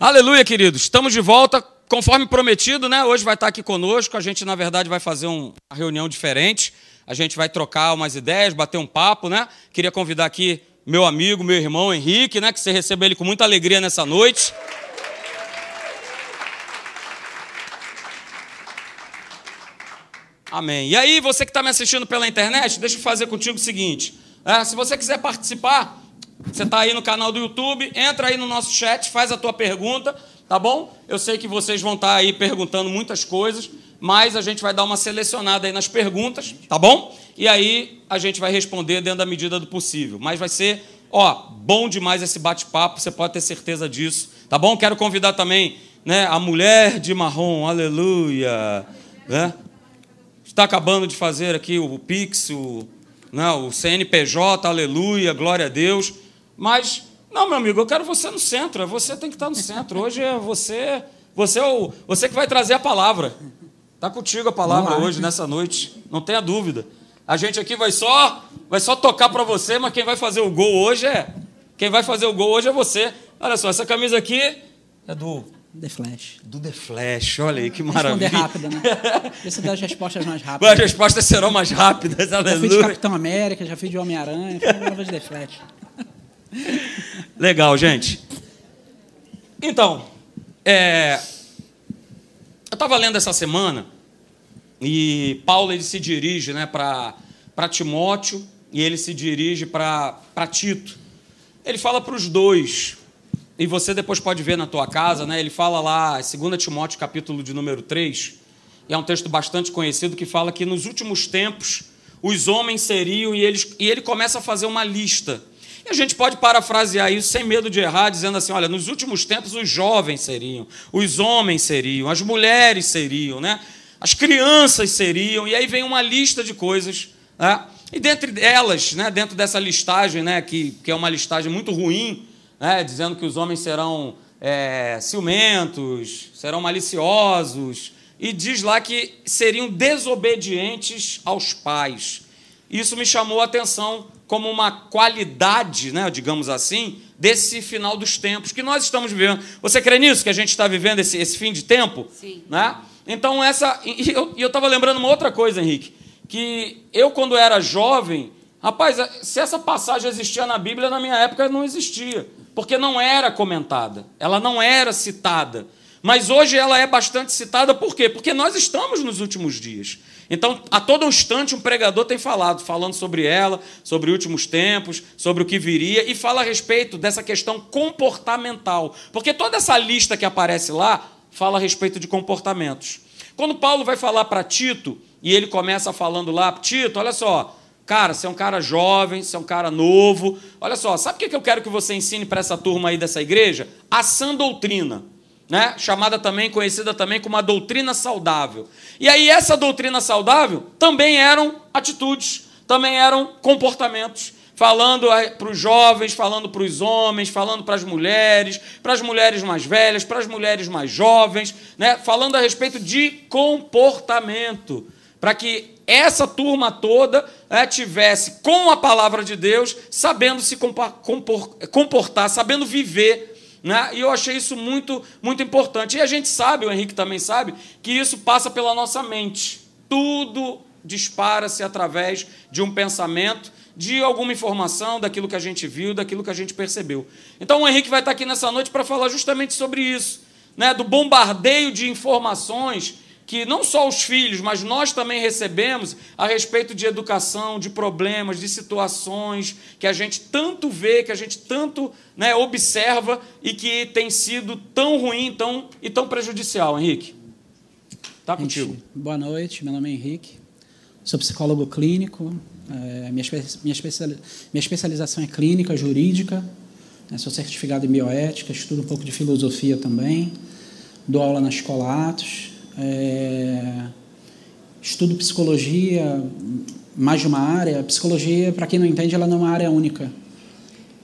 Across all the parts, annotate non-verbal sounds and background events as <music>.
Aleluia, queridos. Estamos de volta. Conforme prometido, né? Hoje vai estar aqui conosco. A gente, na verdade, vai fazer um, uma reunião diferente. A gente vai trocar umas ideias, bater um papo, né? Queria convidar aqui meu amigo, meu irmão Henrique, né? Que você recebeu ele com muita alegria nessa noite. Amém. E aí, você que está me assistindo pela internet, deixa eu fazer contigo o seguinte. É, se você quiser participar, você está aí no canal do YouTube, entra aí no nosso chat, faz a tua pergunta, tá bom? Eu sei que vocês vão estar tá aí perguntando muitas coisas, mas a gente vai dar uma selecionada aí nas perguntas, tá bom? E aí a gente vai responder dentro da medida do possível. Mas vai ser, ó, bom demais esse bate-papo, você pode ter certeza disso, tá bom? Quero convidar também, né, a mulher de marrom, aleluia, né? Está acabando de fazer aqui o Pix, o, né, o CNPJ, aleluia, glória a Deus. Mas, não, meu amigo, eu quero você no centro. É você tem que estar no centro. Hoje é você. Você é o, você que vai trazer a palavra. Está contigo a palavra hoje, nessa noite. Não tenha dúvida. A gente aqui vai só, vai só tocar para você, mas quem vai fazer o gol hoje é. Quem vai fazer o gol hoje é você. Olha só, essa camisa aqui é do The Flash. Do The Flash, olha aí que maravilha. Responder rápido, né? <laughs> Esse das respostas mais rápidas. As respostas serão mais rápidas, aleluia. Já fiz de Capitão América, já fiz de Homem-Aranha, fiz de The Flash. Legal, gente. Então, é, eu estava lendo essa semana e Paulo ele se dirige né, para Timóteo e ele se dirige para Tito. Ele fala para os dois, e você depois pode ver na tua casa, né? ele fala lá, 2 Timóteo, capítulo de número 3, e é um texto bastante conhecido que fala que nos últimos tempos os homens seriam, e, eles, e ele começa a fazer uma lista a gente pode parafrasear isso sem medo de errar, dizendo assim: olha, nos últimos tempos os jovens seriam, os homens seriam, as mulheres seriam, né? as crianças seriam, e aí vem uma lista de coisas. Né? E dentre elas, né, dentro dessa listagem, né, que, que é uma listagem muito ruim, né, dizendo que os homens serão é, ciumentos, serão maliciosos, e diz lá que seriam desobedientes aos pais. Isso me chamou a atenção como uma qualidade, né, digamos assim, desse final dos tempos que nós estamos vivendo. Você crê nisso, que a gente está vivendo esse, esse, fim de tempo? Sim. Né? Então, essa. E eu estava lembrando uma outra coisa, Henrique, que eu, quando era jovem, rapaz, se essa passagem existia na Bíblia, na minha época não existia, porque não era comentada, ela não era citada. Mas hoje ela é bastante citada, por quê? Porque nós estamos nos últimos dias. Então, a todo instante, um pregador tem falado, falando sobre ela, sobre últimos tempos, sobre o que viria, e fala a respeito dessa questão comportamental. Porque toda essa lista que aparece lá fala a respeito de comportamentos. Quando Paulo vai falar para Tito, e ele começa falando lá, Tito, olha só, cara, você é um cara jovem, você é um cara novo, olha só, sabe o que eu quero que você ensine para essa turma aí dessa igreja? A sã doutrina né? chamada também, conhecida também como a doutrina saudável. E aí essa doutrina saudável também eram atitudes, também eram comportamentos, falando para os jovens, falando para os homens, falando para as mulheres, para as mulheres mais velhas, para as mulheres mais jovens, né? falando a respeito de comportamento, para que essa turma toda né, tivesse com a palavra de Deus, sabendo se comportar, sabendo viver né? E eu achei isso muito, muito importante. E a gente sabe, o Henrique também sabe, que isso passa pela nossa mente. Tudo dispara-se através de um pensamento, de alguma informação, daquilo que a gente viu, daquilo que a gente percebeu. Então o Henrique vai estar aqui nessa noite para falar justamente sobre isso, né? do bombardeio de informações que não só os filhos, mas nós também recebemos a respeito de educação, de problemas, de situações que a gente tanto vê, que a gente tanto né, observa e que tem sido tão ruim tão, e tão prejudicial, Henrique. Está contigo. Boa noite, meu nome é Henrique, sou psicólogo clínico, é, minha, minha, minha especialização é clínica, jurídica, né, sou certificado em bioética, estudo um pouco de filosofia também, dou aula na Escola Atos, é, estudo psicologia, mais de uma área. Psicologia, para quem não entende, ela não é uma área única.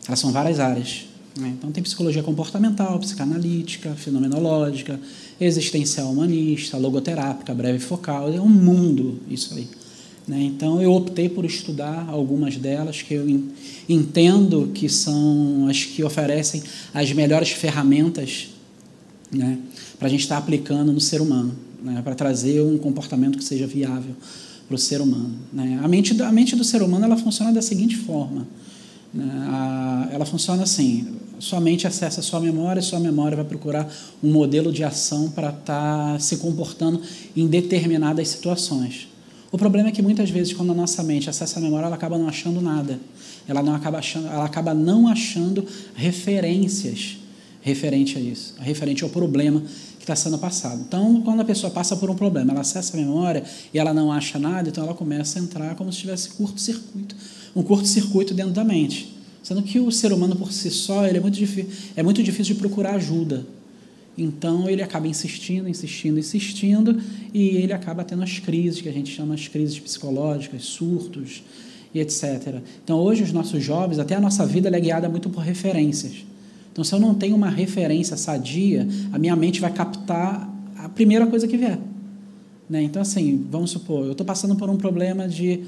Elas são várias áreas. Né? Então, tem psicologia comportamental, psicanalítica, fenomenológica, existencial humanista, logoterápica, breve focal. É um mundo isso aí. Né? Então, eu optei por estudar algumas delas que eu entendo que são as que oferecem as melhores ferramentas né? para a gente estar tá aplicando no ser humano, né? para trazer um comportamento que seja viável para o ser humano. Né? A, mente, a mente do ser humano ela funciona da seguinte forma: né? a, ela funciona assim. Sua mente acessa sua memória, sua memória vai procurar um modelo de ação para estar tá se comportando em determinadas situações. O problema é que muitas vezes, quando a nossa mente acessa a memória, ela acaba não achando nada. Ela, não acaba, achando, ela acaba não achando referências referente a isso, referente ao problema que está sendo passado. Então, quando a pessoa passa por um problema, ela acessa a memória e ela não acha nada, então ela começa a entrar como se tivesse curto-circuito, um curto-circuito dentro da mente. Sendo que o ser humano por si só ele é, muito é muito difícil de procurar ajuda. Então ele acaba insistindo, insistindo, insistindo, e ele acaba tendo as crises, que a gente chama as crises psicológicas, surtos e etc. Então hoje os nossos jovens, até a nossa vida é guiada muito por referências. Então, se eu não tenho uma referência sadia, a minha mente vai captar a primeira coisa que vier. Né? Então, assim, vamos supor, eu estou passando por um problema de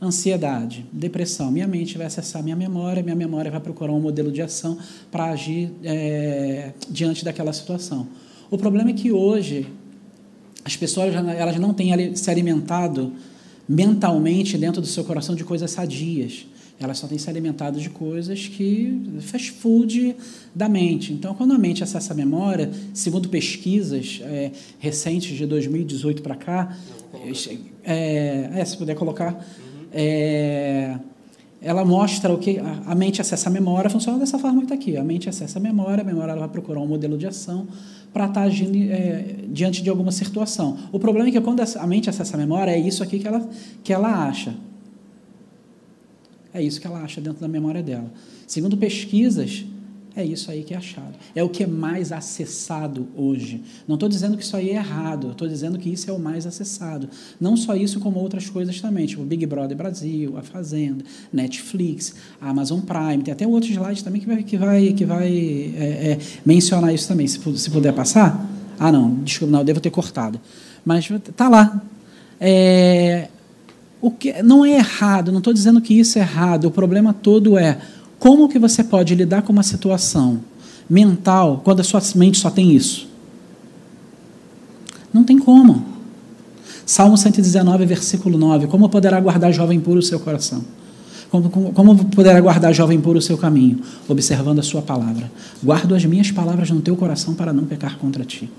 ansiedade, depressão. Minha mente vai acessar minha memória, minha memória vai procurar um modelo de ação para agir é, diante daquela situação. O problema é que hoje as pessoas elas não têm se alimentado mentalmente dentro do seu coração de coisas sadias elas só têm se alimentado de coisas que fast food da mente. Então, quando a mente acessa a memória, segundo pesquisas é, recentes de 2018 para cá, é, é, se puder colocar, é, ela mostra o que a, mente acessa a memória, funciona dessa forma que está aqui. A mente acessa a memória, a memória vai procurar um modelo de ação para estar tá agindo é, diante de alguma situação. O problema é que quando a mente acessa a memória, é isso aqui que ela, que ela acha. É isso que ela acha dentro da memória dela. Segundo pesquisas, é isso aí que é achado. É o que é mais acessado hoje. Não estou dizendo que isso aí é errado, estou dizendo que isso é o mais acessado. Não só isso, como outras coisas também, tipo Big Brother Brasil, A Fazenda, Netflix, Amazon Prime. Tem até outro slide também que vai, que vai, que vai é, é, mencionar isso também. Se, se puder passar. Ah, não, desculpa, não, devo ter cortado. Mas tá lá. É, o que não é errado, não estou dizendo que isso é errado. O problema todo é como que você pode lidar com uma situação mental quando a sua mente só tem isso. Não tem como. Salmo 119, versículo 9. Como poderá guardar jovem puro o seu coração? Como, como, como, poderá guardar jovem puro o seu caminho? Observando a sua palavra. Guardo as minhas palavras no teu coração para não pecar contra ti.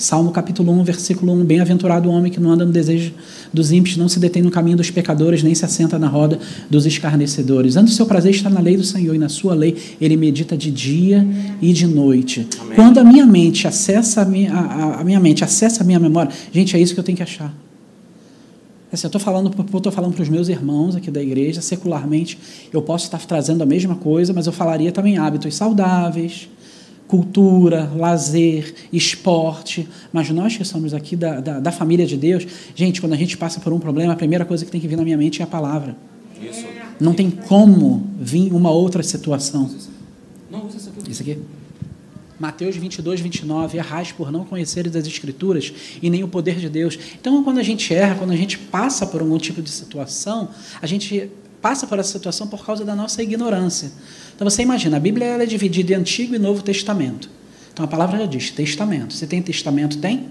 Salmo capítulo 1, versículo 1. Bem-aventurado o homem que não anda no desejo dos ímpios, não se detém no caminho dos pecadores, nem se assenta na roda dos escarnecedores. Antes o seu prazer está na lei do Senhor, e na sua lei ele medita de dia e de noite. Amém. Quando a minha mente acessa a minha, a, a minha mente, acessa a minha memória, gente, é isso que eu tenho que achar. Assim, eu estou falando, estou falando para os meus irmãos aqui da igreja, secularmente, eu posso estar trazendo a mesma coisa, mas eu falaria também hábitos saudáveis, cultura, lazer, esporte, mas nós que somos aqui da, da, da, família de Deus, gente, quando a gente passa por um problema, a primeira coisa que tem que vir na minha mente é a palavra. Isso. Não tem como vir uma outra situação. Não, usa isso aqui. Isso aqui. Mateus 22, 29, arrase por não conheceres as Escrituras e nem o poder de Deus. Então, quando a gente erra, quando a gente passa por algum tipo de situação, a gente passa por essa situação por causa da nossa ignorância. Então você imagina, a Bíblia é dividida em Antigo e Novo Testamento. Então a palavra já diz testamento. Se tem testamento, tem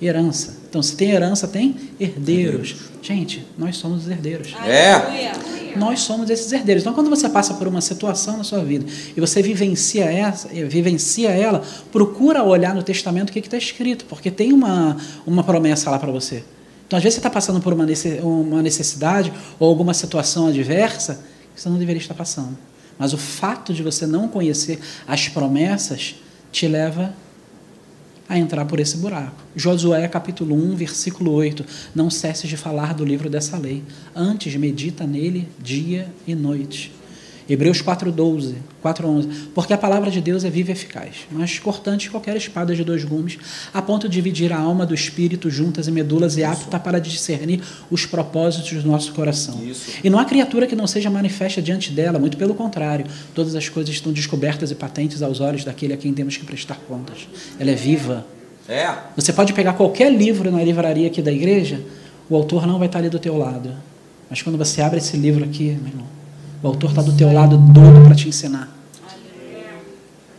herança. Então se tem herança, tem herdeiros. Gente, nós somos os herdeiros. É. Nós somos esses herdeiros. Então quando você passa por uma situação na sua vida e você vivencia, essa, vivencia ela, procura olhar no testamento o que está escrito, porque tem uma, uma promessa lá para você. Então, às vezes, você está passando por uma necessidade ou alguma situação adversa que você não deveria estar passando. Mas o fato de você não conhecer as promessas te leva a entrar por esse buraco. Josué capítulo 1, versículo 8. Não cesse de falar do livro dessa lei. Antes medita nele dia e noite Hebreus 4:12, 4:11, porque a palavra de Deus é viva e eficaz, mais cortante que qualquer espada de dois gumes, a ponto de dividir a alma do espírito juntas e medulas e apta para discernir os propósitos do nosso coração. Isso. E não há criatura que não seja manifesta diante dela, muito pelo contrário, todas as coisas estão descobertas e patentes aos olhos daquele a quem temos que prestar contas. Ela é viva. É. Você pode pegar qualquer livro na livraria aqui da igreja, o autor não vai estar ali do teu lado. Mas quando você abre esse livro aqui, meu irmão, o autor está do teu lado doido para te ensinar.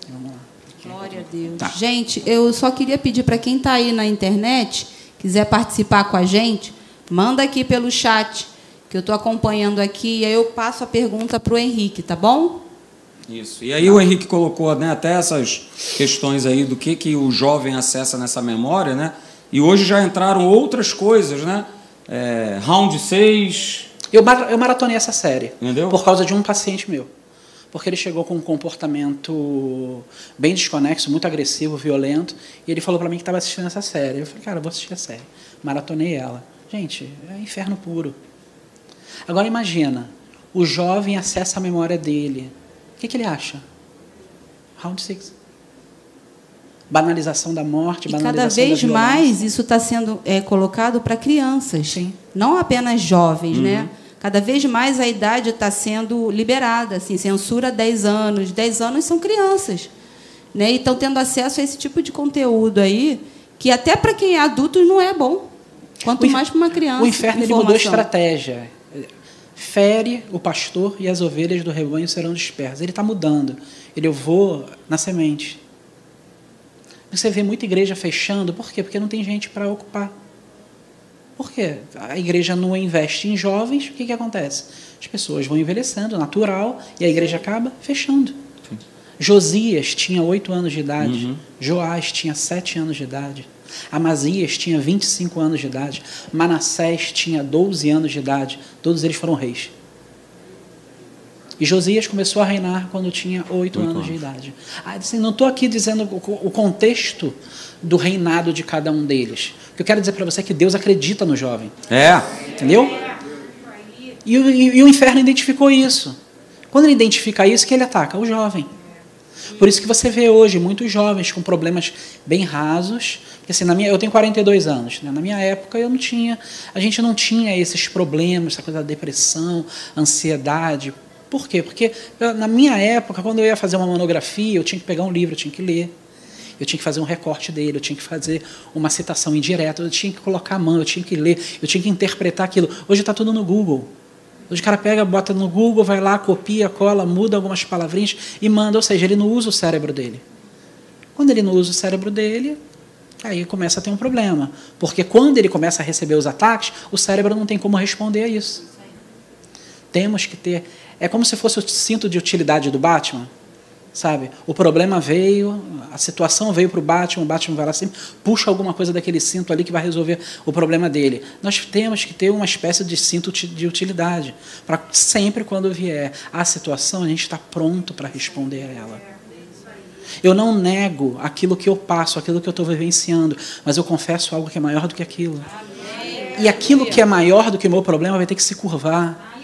Vamos lá. Glória a Deus. Tá. Gente, eu só queria pedir para quem está aí na internet, quiser participar com a gente, manda aqui pelo chat, que eu estou acompanhando aqui, e aí eu passo a pergunta para o Henrique, tá bom? Isso. E aí o Henrique colocou né, até essas questões aí do que, que o jovem acessa nessa memória, né? E hoje já entraram outras coisas, né? É, round 6. Eu, eu maratonei essa série. Entendeu? Por causa de um paciente meu. Porque ele chegou com um comportamento bem desconexo, muito agressivo, violento. E ele falou para mim que estava assistindo essa série. Eu falei, cara, eu vou assistir a série. Maratonei ela. Gente, é inferno puro. Agora imagina, o jovem acessa a memória dele o que, que ele acha? Round six. Banalização da morte, e banalização cada vez mais isso está sendo é, colocado para crianças, Sim. Não apenas jovens, né? uhum. né? Cada vez mais a idade está sendo liberada, assim, censura 10 anos. 10 anos são crianças. Né? E estão tendo acesso a esse tipo de conteúdo aí, que até para quem é adulto não é bom. Quanto mais para uma criança. O inferno mudou a estratégia fere o pastor e as ovelhas do rebanho serão dispersas. Ele está mudando. Ele, eu vou na semente. Você vê muita igreja fechando, por quê? Porque não tem gente para ocupar. Por quê? A igreja não investe em jovens, o que, que acontece? As pessoas vão envelhecendo, natural, e a igreja acaba fechando. Sim. Josias tinha oito anos de idade, uhum. Joás tinha sete anos de idade. Amazias tinha 25 anos de idade. Manassés tinha 12 anos de idade. Todos eles foram reis. E Josias começou a reinar quando tinha oito anos, anos, de idade. Ah, assim, não estou aqui dizendo o contexto do reinado de cada um deles. O que eu quero dizer para você é que Deus acredita no jovem. É. Entendeu? E, e, e o inferno identificou isso. Quando ele identifica isso, que ele ataca? O jovem. Por isso que você vê hoje muitos jovens com problemas bem rasos. Porque assim, na minha, eu tenho 42 anos. Né? Na minha época eu não tinha, a gente não tinha esses problemas, essa coisa da depressão, ansiedade. Por quê? Porque na minha época, quando eu ia fazer uma monografia, eu tinha que pegar um livro, eu tinha que ler. Eu tinha que fazer um recorte dele, eu tinha que fazer uma citação indireta, eu tinha que colocar a mão, eu tinha que ler, eu tinha que interpretar aquilo. Hoje está tudo no Google. Hoje o cara pega, bota no Google, vai lá, copia, cola, muda algumas palavrinhas e manda. Ou seja, ele não usa o cérebro dele. Quando ele não usa o cérebro dele, aí começa a ter um problema. Porque quando ele começa a receber os ataques, o cérebro não tem como responder a isso. Temos que ter. É como se fosse o cinto de utilidade do Batman sabe? O problema veio, a situação veio para o Batman, o Batman vai lá sempre, puxa alguma coisa daquele cinto ali que vai resolver o problema dele. Nós temos que ter uma espécie de cinto de utilidade, para sempre quando vier a situação, a gente está pronto para responder a ela. Eu não nego aquilo que eu passo, aquilo que eu estou vivenciando, mas eu confesso algo que é maior do que aquilo. E aquilo que é maior do que o meu problema vai ter que se curvar.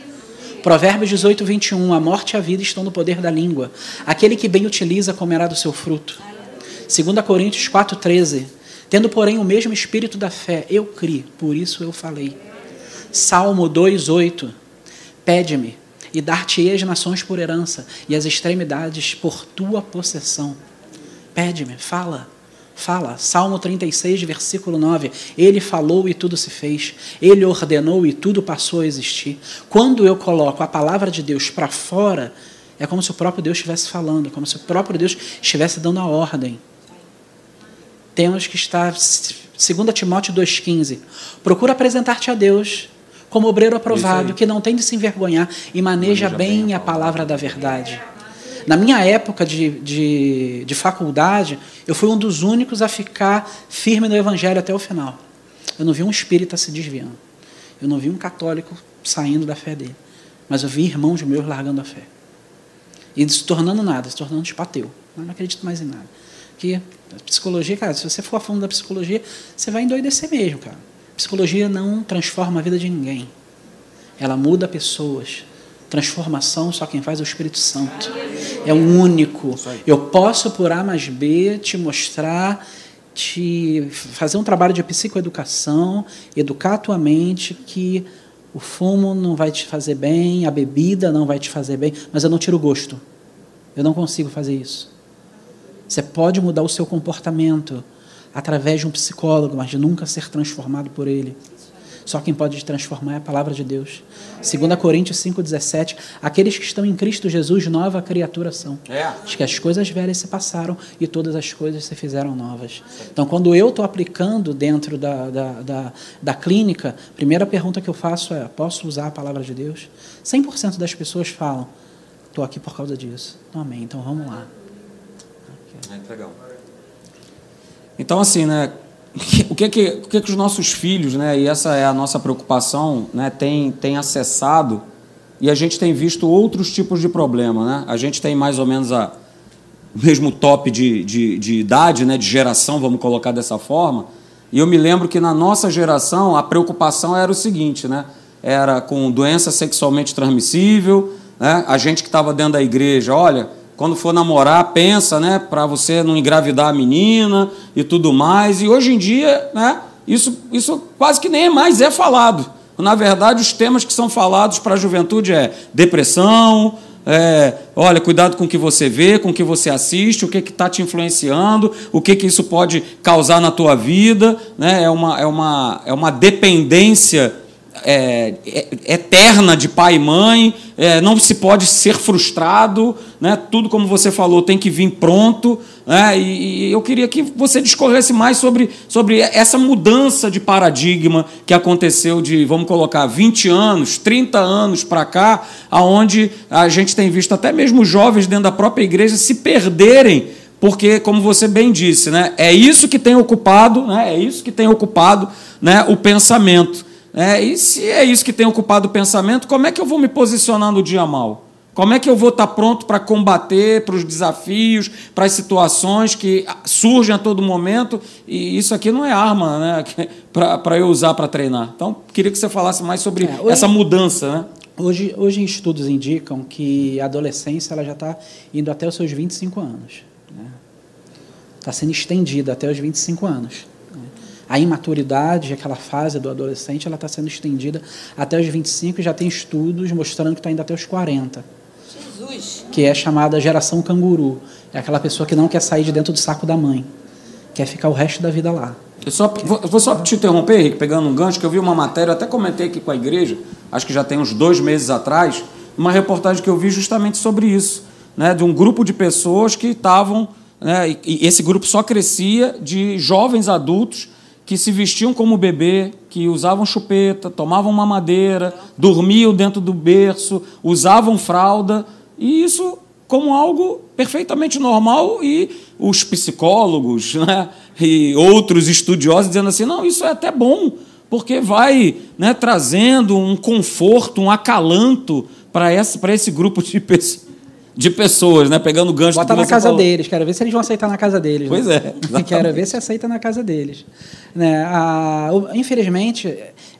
Provérbios 18, 21. A morte e a vida estão no poder da língua. Aquele que bem utiliza comerá do seu fruto. 2 Coríntios 4, 13. Tendo, porém, o mesmo espírito da fé, eu criei, por isso eu falei. Salmo 2, 8. Pede-me, e dar-te-ei as nações por herança, e as extremidades por tua possessão. Pede-me, fala. Fala, Salmo 36, versículo 9. Ele falou e tudo se fez. Ele ordenou e tudo passou a existir. Quando eu coloco a palavra de Deus para fora, é como se o próprio Deus estivesse falando, como se o próprio Deus estivesse dando a ordem. Temos que estar, 2 Timóteo 2,15. Procura apresentar-te a Deus como obreiro aprovado, que não tem de se envergonhar e maneja, maneja bem, bem a palavra da verdade. Na minha época de, de, de faculdade, eu fui um dos únicos a ficar firme no Evangelho até o final. Eu não vi um espírita se desviando. Eu não vi um católico saindo da fé dele. Mas eu vi irmãos meus largando a fé. E se tornando nada, se tornando tipo ateu. Eu não acredito mais em nada. Que psicologia, cara, se você for a fundo da psicologia, você vai endoidecer mesmo, cara. Psicologia não transforma a vida de ninguém. Ela muda pessoas. Transformação só quem faz é o Espírito Santo. É um único. Eu posso, por A mais B, te mostrar, te fazer um trabalho de psicoeducação, educar a tua mente que o fumo não vai te fazer bem, a bebida não vai te fazer bem, mas eu não tiro o gosto. Eu não consigo fazer isso. Você pode mudar o seu comportamento através de um psicólogo, mas de nunca ser transformado por ele. Só quem pode transformar é a palavra de Deus. 2 Coríntios 5,17. Aqueles que estão em Cristo Jesus, nova criatura são. É. Diz que as coisas velhas se passaram e todas as coisas se fizeram novas. Então, quando eu estou aplicando dentro da, da, da, da clínica, a primeira pergunta que eu faço é: posso usar a palavra de Deus? 100% das pessoas falam: estou aqui por causa disso. Amém. Então, vamos lá. É, legal. Então, assim, né? <laughs> O que que, o que que os nossos filhos, né? E essa é a nossa preocupação, né? Tem, tem acessado e a gente tem visto outros tipos de problema, né? A gente tem mais ou menos a o mesmo top de, de, de idade, né? De geração, vamos colocar dessa forma. E eu me lembro que na nossa geração a preocupação era o seguinte, né? Era com doença sexualmente transmissível, né? A gente que estava dentro da igreja, olha quando for namorar, pensa, né, para você não engravidar a menina e tudo mais. E hoje em dia, né, isso, isso quase que nem mais é falado. Na verdade, os temas que são falados para a juventude é depressão, é, olha, cuidado com o que você vê, com o que você assiste, o que está te influenciando, o que, que isso pode causar na tua vida. Né? É, uma, é, uma, é uma dependência é, eterna de pai e mãe, é, não se pode ser frustrado, né? tudo como você falou tem que vir pronto. Né? E, e, eu queria que você discorresse mais sobre, sobre essa mudança de paradigma que aconteceu de, vamos colocar, 20 anos, 30 anos para cá, aonde a gente tem visto até mesmo jovens dentro da própria igreja se perderem porque, como você bem disse, né, é isso que tem ocupado, né, é isso que tem ocupado né, o pensamento. É, e se é isso que tem ocupado o pensamento, como é que eu vou me posicionar no dia mal? Como é que eu vou estar pronto para combater, para os desafios, para as situações que surgem a todo momento? E isso aqui não é arma né, <laughs> para eu usar para treinar. Então, queria que você falasse mais sobre é, hoje, essa mudança. Né? Hoje, hoje, estudos indicam que a adolescência ela já está indo até os seus 25 anos. Está né? Tá sendo estendida até os 25 anos a imaturidade, aquela fase do adolescente, ela está sendo estendida até os 25 e já tem estudos mostrando que está indo até os 40. Jesus. Que é chamada geração canguru. É aquela pessoa que não quer sair de dentro do saco da mãe. Quer ficar o resto da vida lá. Eu só, vou, vou só te interromper, Henrique, pegando um gancho, que eu vi uma matéria, eu até comentei aqui com a igreja, acho que já tem uns dois meses atrás, uma reportagem que eu vi justamente sobre isso, né, de um grupo de pessoas que estavam, né, e esse grupo só crescia de jovens adultos que se vestiam como bebê, que usavam chupeta, tomavam mamadeira, dormiam dentro do berço, usavam fralda, e isso como algo perfeitamente normal e os psicólogos <laughs> né, e outros estudiosos dizendo assim, não, isso é até bom, porque vai né, trazendo um conforto, um acalanto para esse, esse grupo de <laughs> pessoas de pessoas, né? Pegando o gancho Bota na casa falou. deles, quero ver se eles vão aceitar na casa deles. Pois né? é. <laughs> Quero ver se aceita na casa deles. Né? A, infelizmente,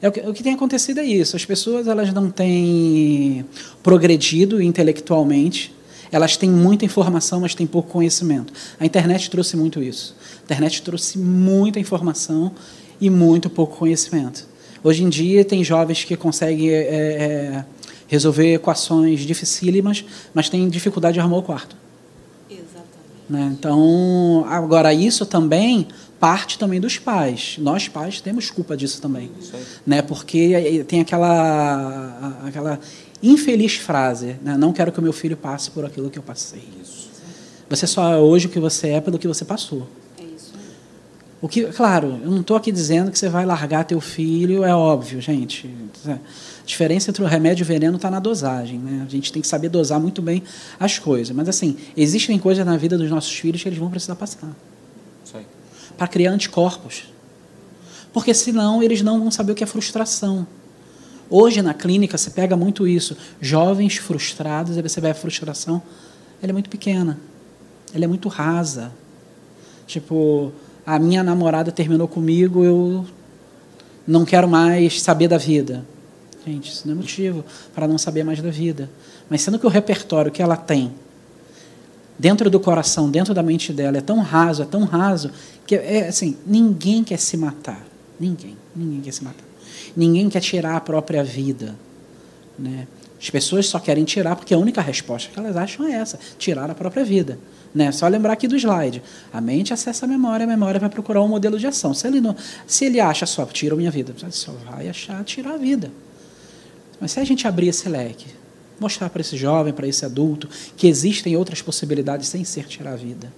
é o, que, o que tem acontecido é isso. As pessoas elas não têm progredido intelectualmente. Elas têm muita informação, mas têm pouco conhecimento. A internet trouxe muito isso. A internet trouxe muita informação e muito pouco conhecimento. Hoje em dia, tem jovens que conseguem é, é, resolver equações dificílimas, mas tem dificuldade de arrumar o quarto. Exatamente. Né? Então, agora isso também parte também dos pais. Nós pais temos culpa disso também, né? Porque tem aquela aquela infeliz frase, né? Não quero que o meu filho passe por aquilo que eu passei. Isso. Você só é hoje o que você é pelo que você passou. É isso. O que, claro, eu não estou aqui dizendo que você vai largar teu filho, é óbvio, gente. A diferença entre o remédio e o veneno está na dosagem. Né? A gente tem que saber dosar muito bem as coisas. Mas, assim, existem coisas na vida dos nossos filhos que eles vão precisar passar para criar anticorpos. Porque senão eles não vão saber o que é frustração. Hoje na clínica você pega muito isso. Jovens frustrados, aí você vê a frustração, ela é muito pequena. Ela é muito rasa. Tipo, a minha namorada terminou comigo, eu não quero mais saber da vida. Gente, isso não é motivo para não saber mais da vida. Mas sendo que o repertório que ela tem dentro do coração, dentro da mente dela é tão raso, é tão raso que é assim, ninguém quer se matar. Ninguém, ninguém quer se matar. Ninguém quer tirar a própria vida, né? As pessoas só querem tirar porque a única resposta que elas acham é essa: tirar a própria vida. Né? Só lembrar aqui do slide. A mente acessa a memória, a memória vai procurar um modelo de ação. Se ele, não, se ele acha só, tira minha vida, só vai achar tirar a vida. Mas se a gente abrir esse leque, mostrar para esse jovem, para esse adulto, que existem outras possibilidades sem ser tirar a vida.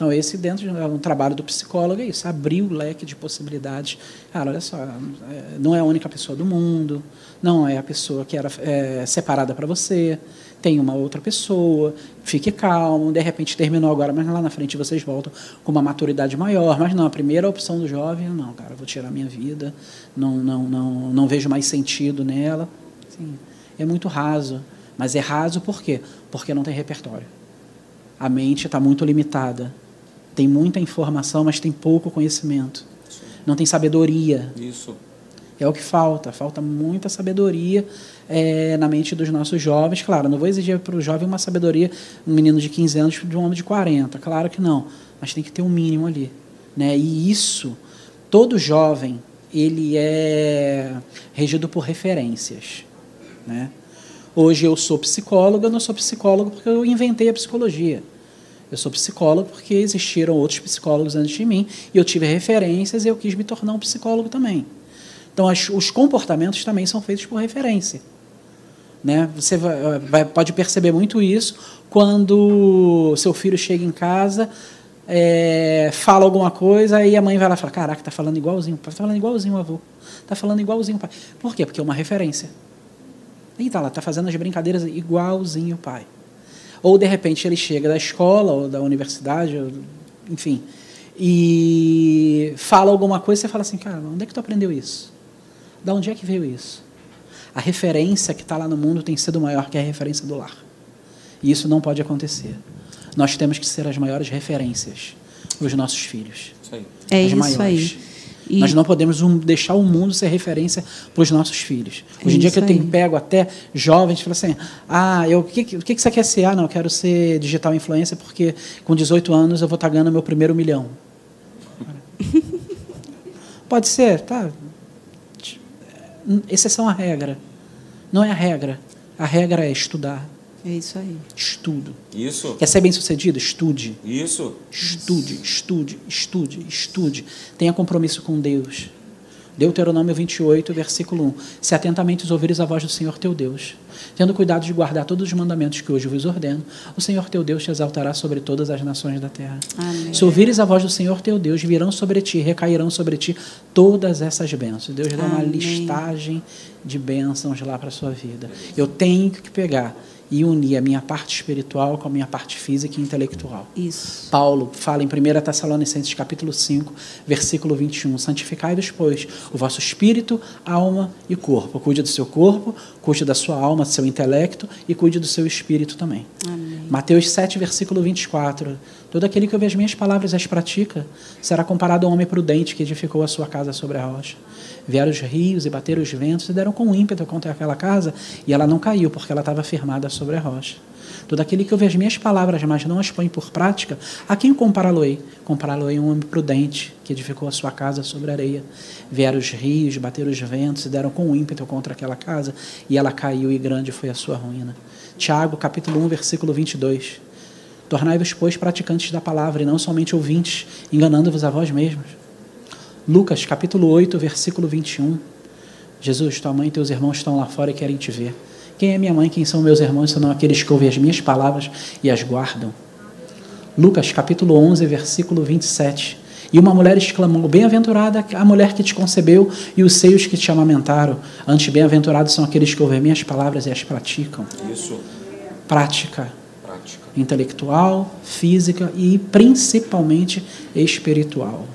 Então, esse dentro de um trabalho do psicólogo é isso, abrir o leque de possibilidades. Cara, olha só, é, não é a única pessoa do mundo, não é a pessoa que era é, separada para você, tem uma outra pessoa, fique calmo, de repente terminou agora, mas lá na frente vocês voltam com uma maturidade maior. Mas não, a primeira opção do jovem, não, cara, vou tirar minha vida, não, não, não, não vejo mais sentido nela. Sim, é muito raso. Mas é raso por quê? Porque não tem repertório. A mente está muito limitada. Tem muita informação, mas tem pouco conhecimento. Não tem sabedoria. Isso. É o que falta. Falta muita sabedoria é, na mente dos nossos jovens. Claro, não vou exigir para o jovem uma sabedoria, um menino de 15 anos de um homem de 40. Claro que não. Mas tem que ter um mínimo ali. Né? E isso, todo jovem, ele é regido por referências. Né? Hoje eu sou psicólogo, eu não sou psicólogo porque eu inventei a psicologia. Eu sou psicólogo porque existiram outros psicólogos antes de mim e eu tive referências e eu quis me tornar um psicólogo também. Então, as, os comportamentos também são feitos por referência. Né? Você vai, vai, pode perceber muito isso quando seu filho chega em casa, é, fala alguma coisa e a mãe vai lá e fala: Caraca, tá falando igualzinho, tá falando igualzinho o avô, tá falando igualzinho o pai. Por quê? Porque é uma referência. Eita, ela tá fazendo as brincadeiras igualzinho o pai. Ou de repente ele chega da escola ou da universidade, ou, enfim, e fala alguma coisa e você fala assim: Cara, onde é que tu aprendeu isso? Da onde é que veio isso? A referência que está lá no mundo tem sido maior que a referência do lar. E isso não pode acontecer. Nós temos que ser as maiores referências para os nossos filhos. Isso aí. É as isso maiores. aí. E... Nós não podemos um, deixar o mundo ser referência para os nossos filhos. Hoje em dia que eu tenho pego até jovens, fala assim, ah, eu, o, que, o que você quer ser? Ah, não, eu quero ser digital influencer porque com 18 anos eu vou estar ganhando meu primeiro milhão. <laughs> Pode ser, tá. Exceção à regra. Não é a regra. A regra é estudar. É isso aí. Estudo. Isso. Quer ser bem sucedido? Estude. Isso. Estude, estude, estude, estude. Tenha compromisso com Deus. Deuteronômio 28, versículo 1. Se atentamente ouvires a voz do Senhor teu Deus, tendo cuidado de guardar todos os mandamentos que hoje vos ordeno, o Senhor teu Deus te exaltará sobre todas as nações da terra. Amém. Se ouvires a voz do Senhor teu Deus, virão sobre ti, recairão sobre ti todas essas bênçãos. Deus dá uma listagem de bênçãos lá para a sua vida. Eu tenho que pegar e unir a minha parte espiritual com a minha parte física e intelectual. Isso. Paulo fala em 1 Tessalonicenses capítulo 5, versículo 21, santificai-vos, pois, o vosso espírito, alma e corpo. Cuide do seu corpo, cuide da sua alma, do seu intelecto e cuide do seu espírito também. Amém. Mateus 7, versículo 24, todo aquele que ouve as minhas palavras e as pratica, será comparado a um homem prudente que edificou a sua casa sobre a rocha. Vieram os rios e bateram os ventos e deram com ímpeto contra aquela casa, e ela não caiu, porque ela estava firmada sobre a rocha. Todo aquele que ouve as minhas palavras, mas não as põe por prática, a quem compará-lo-ei? Compará-lo-ei um homem prudente, que edificou a sua casa sobre areia. Vieram os rios, bateram os ventos e deram com ímpeto contra aquela casa, e ela caiu, e grande foi a sua ruína. Tiago, capítulo 1, versículo 22. Tornai-vos, pois, praticantes da palavra, e não somente ouvintes, enganando-vos a vós mesmos. Lucas capítulo 8, versículo 21. Jesus, tua mãe e teus irmãos estão lá fora e querem te ver. Quem é minha mãe? Quem são meus irmãos? Senão aqueles que ouvem as minhas palavras e as guardam. Lucas capítulo 11, versículo 27. E uma mulher exclamou: Bem-aventurada a mulher que te concebeu e os seios que te amamentaram. Antes, bem-aventurados são aqueles que ouvem minhas palavras e as praticam. Isso. Prática. Prática. Intelectual, física e principalmente espiritual.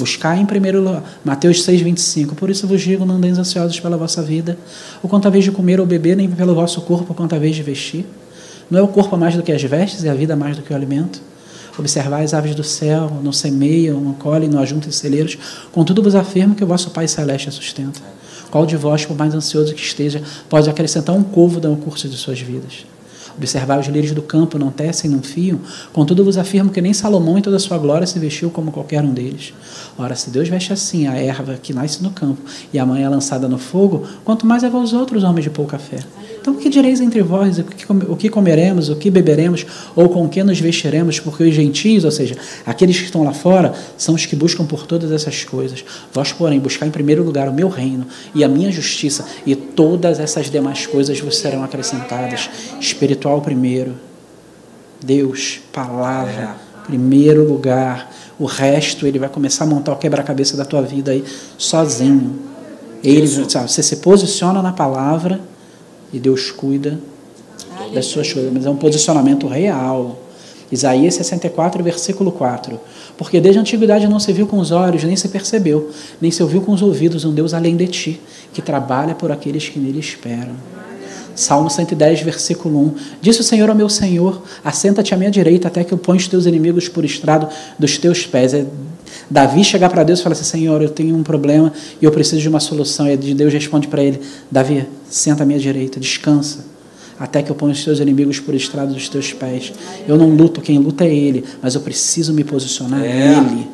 Buscar em primeiro lugar. Mateus 6, 25. Por isso vos digo: não andeis ansiosos pela vossa vida, o quanto a vez de comer ou beber, nem pelo vosso corpo, o quanto a vez de vestir. Não é o corpo mais do que as vestes, e a vida mais do que o alimento. Observai as aves do céu, não semeiam, não colhem, não ajuntam celeiros. Contudo vos afirmo que o vosso Pai Celeste a sustenta. Qual de vós, por mais ansioso que esteja, pode acrescentar um côvado ao curso de suas vidas? Observai os lírios do campo, não tecem, não fiam. Contudo vos afirmo que nem Salomão em toda a sua glória se vestiu como qualquer um deles. Ora, se Deus veste assim a erva que nasce no campo e a mãe é lançada no fogo, quanto mais é vós outros, homens de pouca fé. Então, o que direis entre vós? O que, comeremos? O que beberemos? Ou com que nos vestiremos? Porque os gentios, ou seja, aqueles que estão lá fora, são os que buscam por todas essas coisas. Vós, porém, buscar em primeiro lugar o meu reino e a minha justiça, e todas essas demais coisas vos serão acrescentadas. Espiritual primeiro. Deus, palavra, primeiro lugar. O resto, ele vai começar a montar o quebra-cabeça da tua vida aí sozinho. Ele, sabe, você se posiciona na palavra e Deus cuida das suas coisas. Mas é um posicionamento real. Isaías 64, versículo 4. Porque desde a antiguidade não se viu com os olhos, nem se percebeu, nem se ouviu com os ouvidos um Deus além de ti, que trabalha por aqueles que nele esperam. Salmo 110, versículo 1. Disse o Senhor ao meu Senhor: Assenta-te à minha direita, até que eu ponha os teus inimigos por estrado dos teus pés. É Davi chegar para Deus e falar assim: Senhor, eu tenho um problema e eu preciso de uma solução. E Deus responde para ele: Davi, senta à minha direita, descansa, até que eu ponha os teus inimigos por estrado dos teus pés. Eu não luto, quem luta é Ele, mas eu preciso me posicionar é. nele.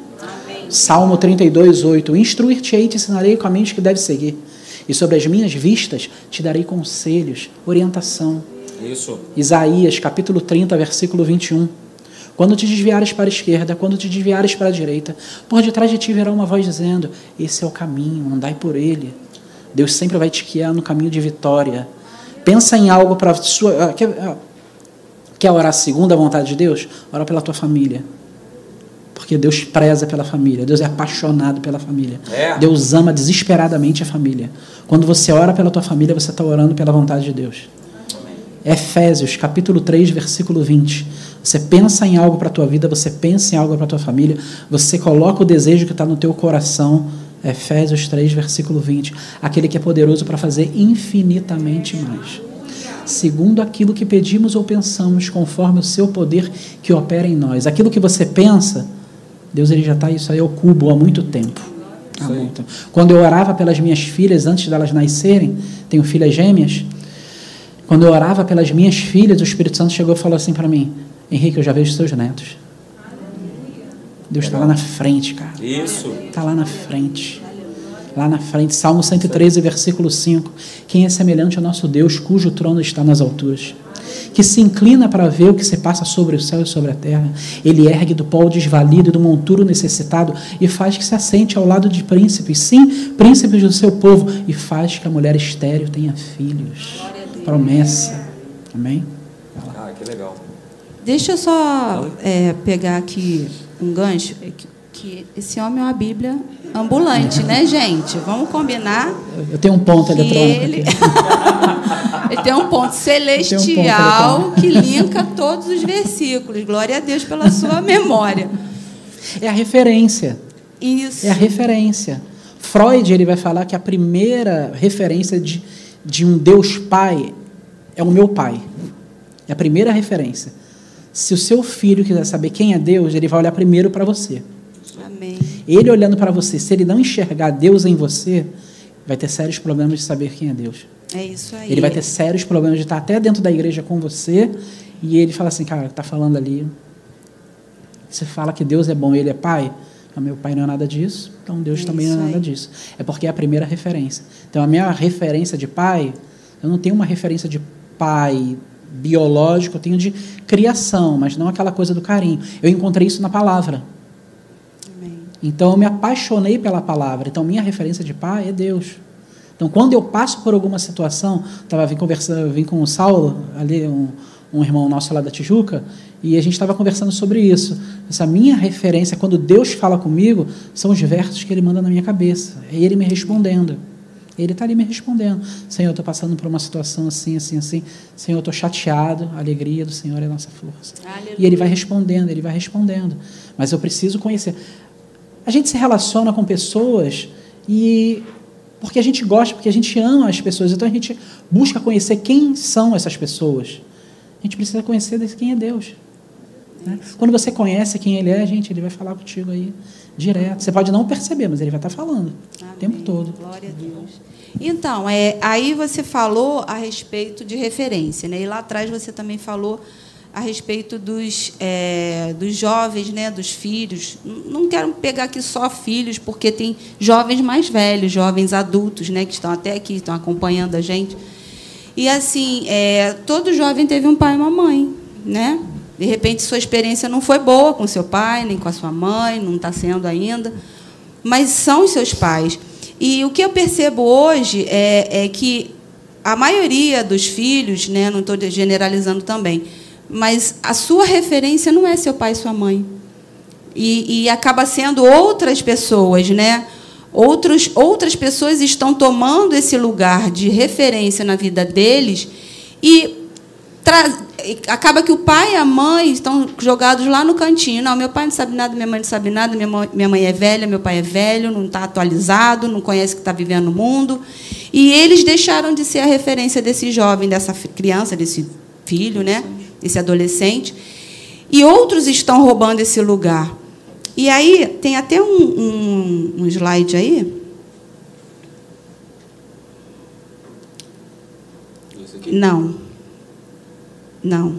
Salmo 32, 8. Instruir-te-ei e te ensinarei caminhos que deves seguir e sobre as minhas vistas te darei conselhos, orientação. Isso. Isaías, capítulo 30, versículo 21. Quando te desviares para a esquerda, quando te desviares para a direita, por detrás de ti virá uma voz dizendo: Esse é o caminho, andai por ele. Deus sempre vai te guiar no caminho de vitória. Pensa em algo para sua. Ah, quer, ah, quer orar segundo a vontade de Deus? Ora pela tua família. Porque Deus preza pela família, Deus é apaixonado pela família. É. Deus ama desesperadamente a família. Quando você ora pela tua família, você está orando pela vontade de Deus. Efésios, capítulo 3, versículo 20. Você pensa em algo para a tua vida, você pensa em algo para a tua família, você coloca o desejo que está no teu coração. Efésios 3, versículo 20. Aquele que é poderoso para fazer infinitamente mais. Segundo aquilo que pedimos ou pensamos, conforme o seu poder que opera em nós. Aquilo que você pensa, Deus ele já está isso aí ao cubo há muito tempo. Há muito. Quando eu orava pelas minhas filhas antes delas nascerem, tenho filhas gêmeas. Quando eu orava pelas minhas filhas, o Espírito Santo chegou e falou assim para mim: Henrique, eu já vejo seus netos. Deus está lá na frente, cara. Isso. Está lá na frente. Lá na frente, Salmo 113, versículo 5. Quem é semelhante ao nosso Deus, cujo trono está nas alturas? que se inclina para ver o que se passa sobre o céu e sobre a terra. Ele ergue do pó o desvalido e do monturo necessitado e faz que se assente ao lado de príncipes, sim, príncipes do seu povo, e faz que a mulher estéreo tenha filhos. Promessa. Amém? Ah, que legal. Deixa eu só é, pegar aqui um gancho. É que esse homem é uma Bíblia ambulante, né, gente? Vamos combinar. Eu tenho um ponto eletrônico. Ele... <laughs> ele tem um ponto celestial um ponto que linka todos os versículos. Glória a Deus pela sua memória. É a referência. Isso. É a referência. Freud ele vai falar que a primeira referência de, de um Deus Pai é o meu Pai. É a primeira referência. Se o seu filho quiser saber quem é Deus, ele vai olhar primeiro para você. Amém. Ele olhando para você, se ele não enxergar Deus em você, vai ter sérios problemas de saber quem é Deus. É isso aí. Ele vai ter sérios problemas de estar até dentro da igreja com você e ele fala assim, cara, tá falando ali. Você fala que Deus é bom, ele é pai. O meu pai não é nada disso, então Deus é também não é nada aí. disso. É porque é a primeira referência. Então a minha referência de pai, eu não tenho uma referência de pai biológico, eu tenho de criação, mas não aquela coisa do carinho. Eu encontrei isso na palavra. Então eu me apaixonei pela palavra. Então minha referência de pai é Deus. Então quando eu passo por alguma situação, estava vim conversando, vim com o Saulo, ali um, um irmão nosso lá da Tijuca, e a gente estava conversando sobre isso. Essa minha referência, quando Deus fala comigo, são os versos que Ele manda na minha cabeça. É Ele me respondendo. Ele está ali me respondendo. Senhor, eu estou passando por uma situação assim, assim, assim. Senhor, eu estou chateado. A alegria do Senhor é a nossa força. Aleluia. E Ele vai respondendo, Ele vai respondendo. Mas eu preciso conhecer. A gente se relaciona com pessoas e porque a gente gosta, porque a gente ama as pessoas, então a gente busca conhecer quem são essas pessoas. A gente precisa conhecer quem é Deus. Né? Quando você conhece quem Ele é, gente, Ele vai falar contigo aí direto. Você pode não perceber, mas Ele vai estar falando Amém. o tempo todo. Glória a Deus. Então, é, aí você falou a respeito de referência, né? E lá atrás você também falou a respeito dos, é, dos jovens, né, dos filhos. Não quero pegar aqui só filhos, porque tem jovens mais velhos, jovens adultos, né, que estão até aqui, estão acompanhando a gente. E assim, é, todo jovem teve um pai e uma mãe, né? De repente sua experiência não foi boa com seu pai, nem com a sua mãe, não está sendo ainda, mas são os seus pais. E o que eu percebo hoje é, é que a maioria dos filhos, né, não estou generalizando também, mas a sua referência não é seu pai e sua mãe. E, e acaba sendo outras pessoas, né? Outros, outras pessoas estão tomando esse lugar de referência na vida deles e acaba que o pai e a mãe estão jogados lá no cantinho. Não, meu pai não sabe nada, minha mãe não sabe nada, minha mãe, minha mãe é velha, meu pai é velho, não está atualizado, não conhece o que está vivendo no mundo. E eles deixaram de ser a referência desse jovem, dessa criança, desse filho, né? desse adolescente. E outros estão roubando esse lugar. E aí, tem até um, um, um slide aí. Não. Não.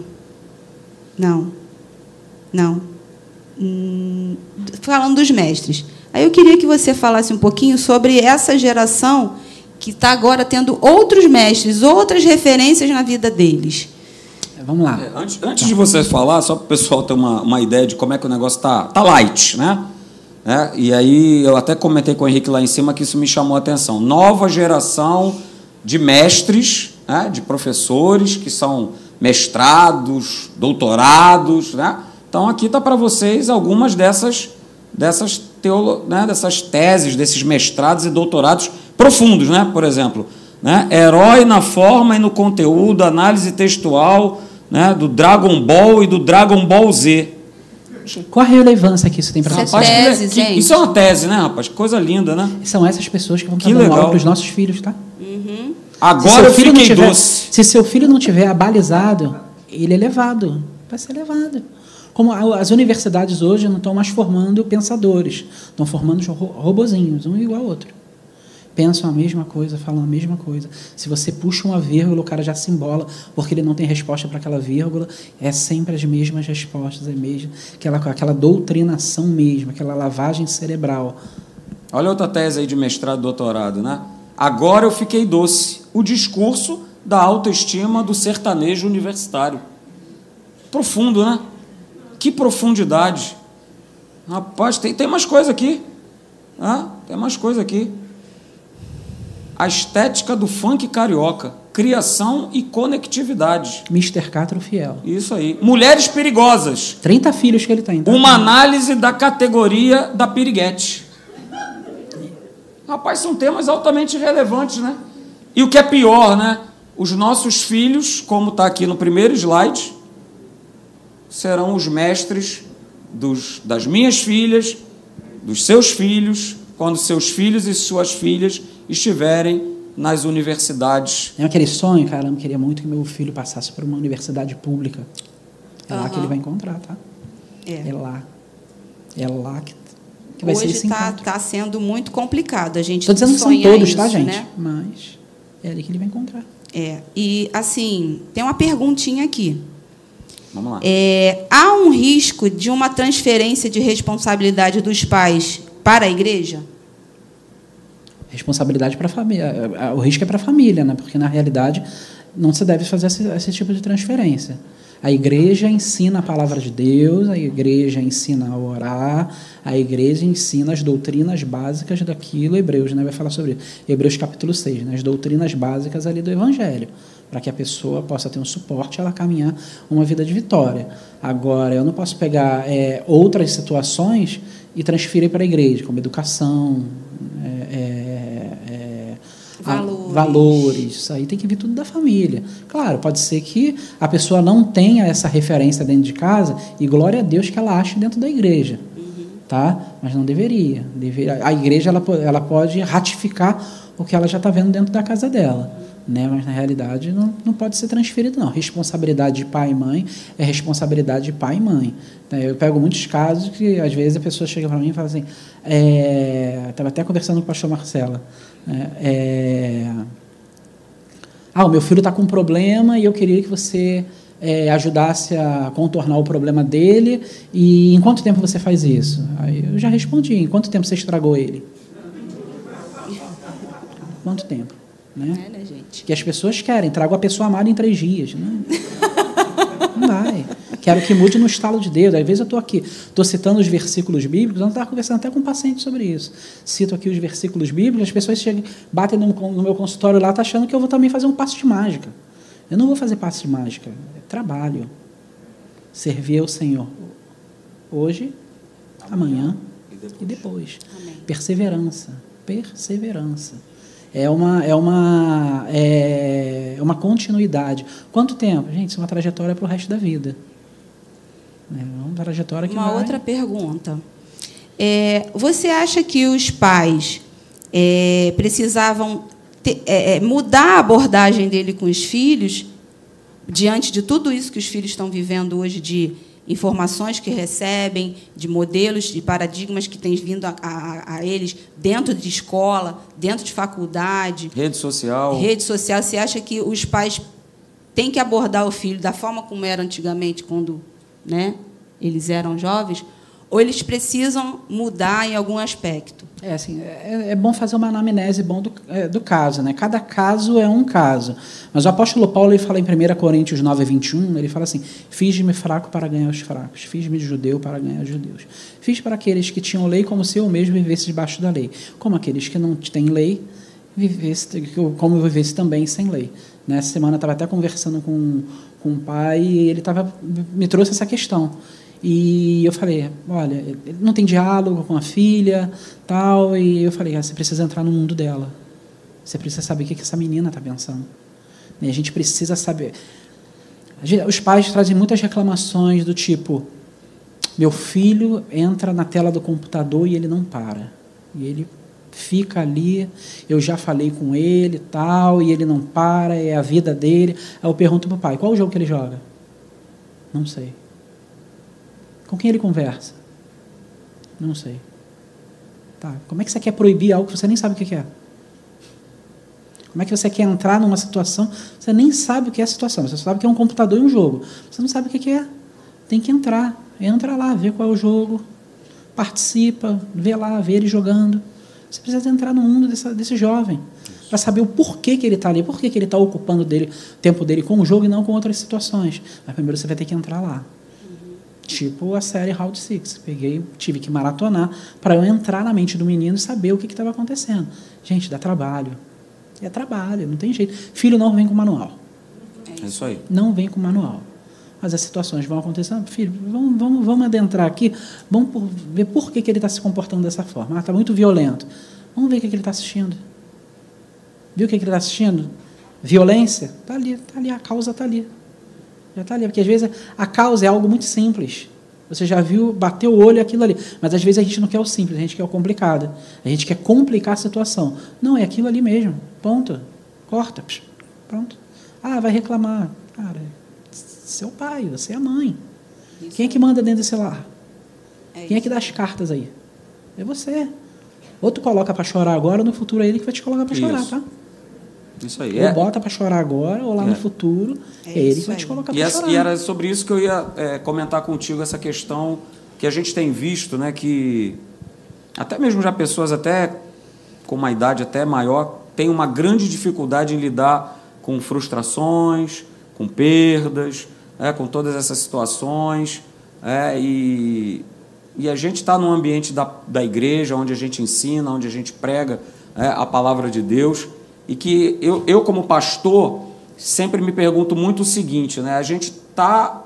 Não. Não. Hum, falando dos mestres. Aí eu queria que você falasse um pouquinho sobre essa geração que está agora tendo outros mestres, outras referências na vida deles. Vamos lá. É, antes, antes de você falar, só para o pessoal ter uma, uma ideia de como é que o negócio está tá light, né? É, e aí eu até comentei com o Henrique lá em cima que isso me chamou a atenção. Nova geração de mestres, né, de professores que são mestrados, doutorados, né? Então aqui está para vocês algumas dessas dessas teolo, né, dessas teses, desses mestrados e doutorados profundos, né? Por exemplo, né? Herói na forma e no conteúdo, análise textual, né, do Dragon Ball e do Dragon Ball Z. Qual a relevância que isso tem para? Rapaz, tese, que, que, isso é uma tese, né, rapaz? Coisa linda, né? São essas pessoas que vão que dar aula para os nossos filhos, tá? Uhum. Agora eu fiquei tiver, doce. Se seu filho não tiver abalizado, ele é levado. Vai ser levado. Como as universidades hoje não estão mais formando pensadores, estão formando robozinhos, um igual ao outro. Pensam a mesma coisa, falam a mesma coisa. Se você puxa uma vírgula, o cara já se embola, porque ele não tem resposta para aquela vírgula. É sempre as mesmas respostas, é mesmo, aquela, aquela doutrinação mesmo, aquela lavagem cerebral. Olha outra tese aí de mestrado, doutorado, né? Agora eu fiquei doce. O discurso da autoestima do sertanejo universitário. Profundo, né? Que profundidade. Rapaz, tem, tem mais coisa aqui. Ah, tem mais coisa aqui. A estética do funk carioca. Criação e conectividade. Mr. Catro Fiel. Isso aí. Mulheres perigosas. 30 filhos que ele tem. Tá? Uma análise da categoria da piriguete. Rapaz, são temas altamente relevantes, né? E o que é pior, né? Os nossos filhos, como está aqui no primeiro slide, serão os mestres dos, das minhas filhas, dos seus filhos, quando seus filhos e suas filhas estiverem nas universidades. É aquele sonho, caramba, queria muito que meu filho passasse por uma universidade pública. É uhum. lá que ele vai encontrar, tá? É, é lá. É lá que que vai Hoje está tá sendo muito complicado. A gente Estou dizendo que são todos, tá, isso, tá, gente? Né? Mas é ali que ele vai encontrar. É. E, assim, tem uma perguntinha aqui. Vamos lá. É, há um risco de uma transferência de responsabilidade dos pais para a igreja? Responsabilidade para a família. O risco é para a família, né? porque, na realidade, não se deve fazer esse, esse tipo de transferência. A igreja ensina a palavra de Deus, a igreja ensina a orar, a igreja ensina as doutrinas básicas daquilo, Hebreus né, vai falar sobre isso. Hebreus capítulo 6, né, as doutrinas básicas ali do Evangelho, para que a pessoa possa ter um suporte ela caminhar uma vida de vitória. Agora, eu não posso pegar é, outras situações e transferir para a igreja, como educação, é, valores. valores. Isso aí tem que vir tudo da família. Claro, pode ser que a pessoa não tenha essa referência dentro de casa e glória a Deus que ela ache dentro da igreja. Uhum. Tá? Mas não deveria. deveria. A igreja ela, ela pode ratificar o que ela já está vendo dentro da casa dela. Né? Mas na realidade não, não pode ser transferido, não. Responsabilidade de pai e mãe é responsabilidade de pai e mãe. Eu pego muitos casos que às vezes a pessoa chega para mim e fala assim: estava é... até conversando com o pastor Marcela. Né? É, ah, o meu filho está com um problema e eu queria que você é, ajudasse a contornar o problema dele. E em quanto tempo você faz isso? Aí eu já respondi: em quanto tempo você estragou ele? Quanto tempo? Né? É, né, gente? Que as pessoas querem, trago a pessoa amada em três dias. Né? <laughs> Não vai. Quero que mude no estalo de dedo. Às vezes eu estou aqui, estou citando os versículos bíblicos, eu estava conversando até com um paciente sobre isso. Cito aqui os versículos bíblicos, as pessoas chegam, batem no, no meu consultório lá, tá achando que eu vou também fazer um passo de mágica. Eu não vou fazer passo de mágica, é trabalho. Servir ao Senhor hoje, amanhã e depois. Amém. Perseverança, perseverança. É uma, é uma, é uma continuidade. Quanto tempo? Gente, isso é uma trajetória para o resto da vida. É uma trajetória que Uma vai... outra pergunta. É, você acha que os pais é, precisavam ter- é, é, mudar a abordagem dele com os filhos diante de tudo isso que os filhos estão vivendo hoje de informações que recebem, de modelos, de paradigmas que têm vindo a, a- a eles dentro de escola, dentro de faculdade, Rede social. rede social. Você acha que os pais têm que abordar o filho da forma como era antigamente, quando né, eles eram jovens, ou eles precisam mudar em algum aspecto? É, assim, é, é bom fazer uma anamnese bom do, é, do caso. Né? Cada caso é um caso. Mas o apóstolo Paulo ele fala em 1 Coríntios 9, 21, ele fala assim, fiz-me fraco para ganhar os fracos, fiz-me de judeu para ganhar os judeus. Fiz para aqueles que tinham lei como se eu mesmo vivesse debaixo da lei. Como aqueles que não têm lei, vivesse, como eu vivesse também sem lei. Nessa semana estava até conversando com, com um pai e ele tava, me trouxe essa questão. E eu falei, olha, não tem diálogo com a filha, tal, e eu falei, ah, você precisa entrar no mundo dela. Você precisa saber o que que essa menina está pensando. E a gente precisa saber. Os pais trazem muitas reclamações do tipo: meu filho entra na tela do computador e ele não para. E ele fica ali, eu já falei com ele tal, e ele não para, é a vida dele. Aí eu pergunto para o pai: qual o jogo que ele joga? Não sei. Com quem ele conversa? Não sei. Tá, como é que você quer proibir algo que você nem sabe o que é? Como é que você quer entrar numa situação, você nem sabe o que é a situação, você sabe que é um computador e um jogo. Você não sabe o que é. Tem que entrar. Entra lá, vê qual é o jogo, participa, vê lá, vê ele jogando. Você precisa entrar no mundo dessa, desse jovem para saber o porquê que ele está ali, por que ele está ocupando dele, o tempo dele com o jogo e não com outras situações. Mas primeiro você vai ter que entrar lá. Tipo a série Round Six. Peguei, tive que maratonar para eu entrar na mente do menino e saber o que estava acontecendo. Gente, dá trabalho. É trabalho, não tem jeito. Filho não vem com manual. É isso aí. Não vem com manual. Mas as situações vão acontecendo. Filho, vamos, vamos, vamos adentrar aqui. Vamos por- ver por que, que ele está se comportando dessa forma. Ah, está muito violento. Vamos ver o que, que ele está assistindo. Viu o que, que ele está assistindo? Violência? Está ali, está ali. A causa está ali. Já está ali. Porque às vezes a causa é algo muito simples. Você já viu, bateu o olho aquilo ali. Mas às vezes a gente não quer o simples, a gente quer o complicado. A gente quer complicar a situação. Não, é aquilo ali mesmo. Ponto. Corta. Pronto. Ah, vai reclamar. Cara, seu pai, você é a mãe. Quem é que manda dentro desse lar? Quem é que dá as cartas aí? É você. Ou tu coloca para chorar agora, ou no futuro é ele que vai te colocar para chorar, Isso. tá? Isso aí. Ou É, bota para chorar agora, ou lá É. no futuro, É é, ele isso que vai te colocar E, para chorar. e era sobre isso que eu ia é, comentar contigo, essa questão que a gente tem visto, né, que até mesmo já pessoas até com uma idade até maior têm uma grande dificuldade em lidar com frustrações, com perdas, é, com todas essas situações. é, e, e a gente está num ambiente da, da igreja, onde a gente ensina, onde a gente prega é, a palavra de Deus, e que eu, eu como pastor, sempre me pergunto muito o seguinte, né? A gente está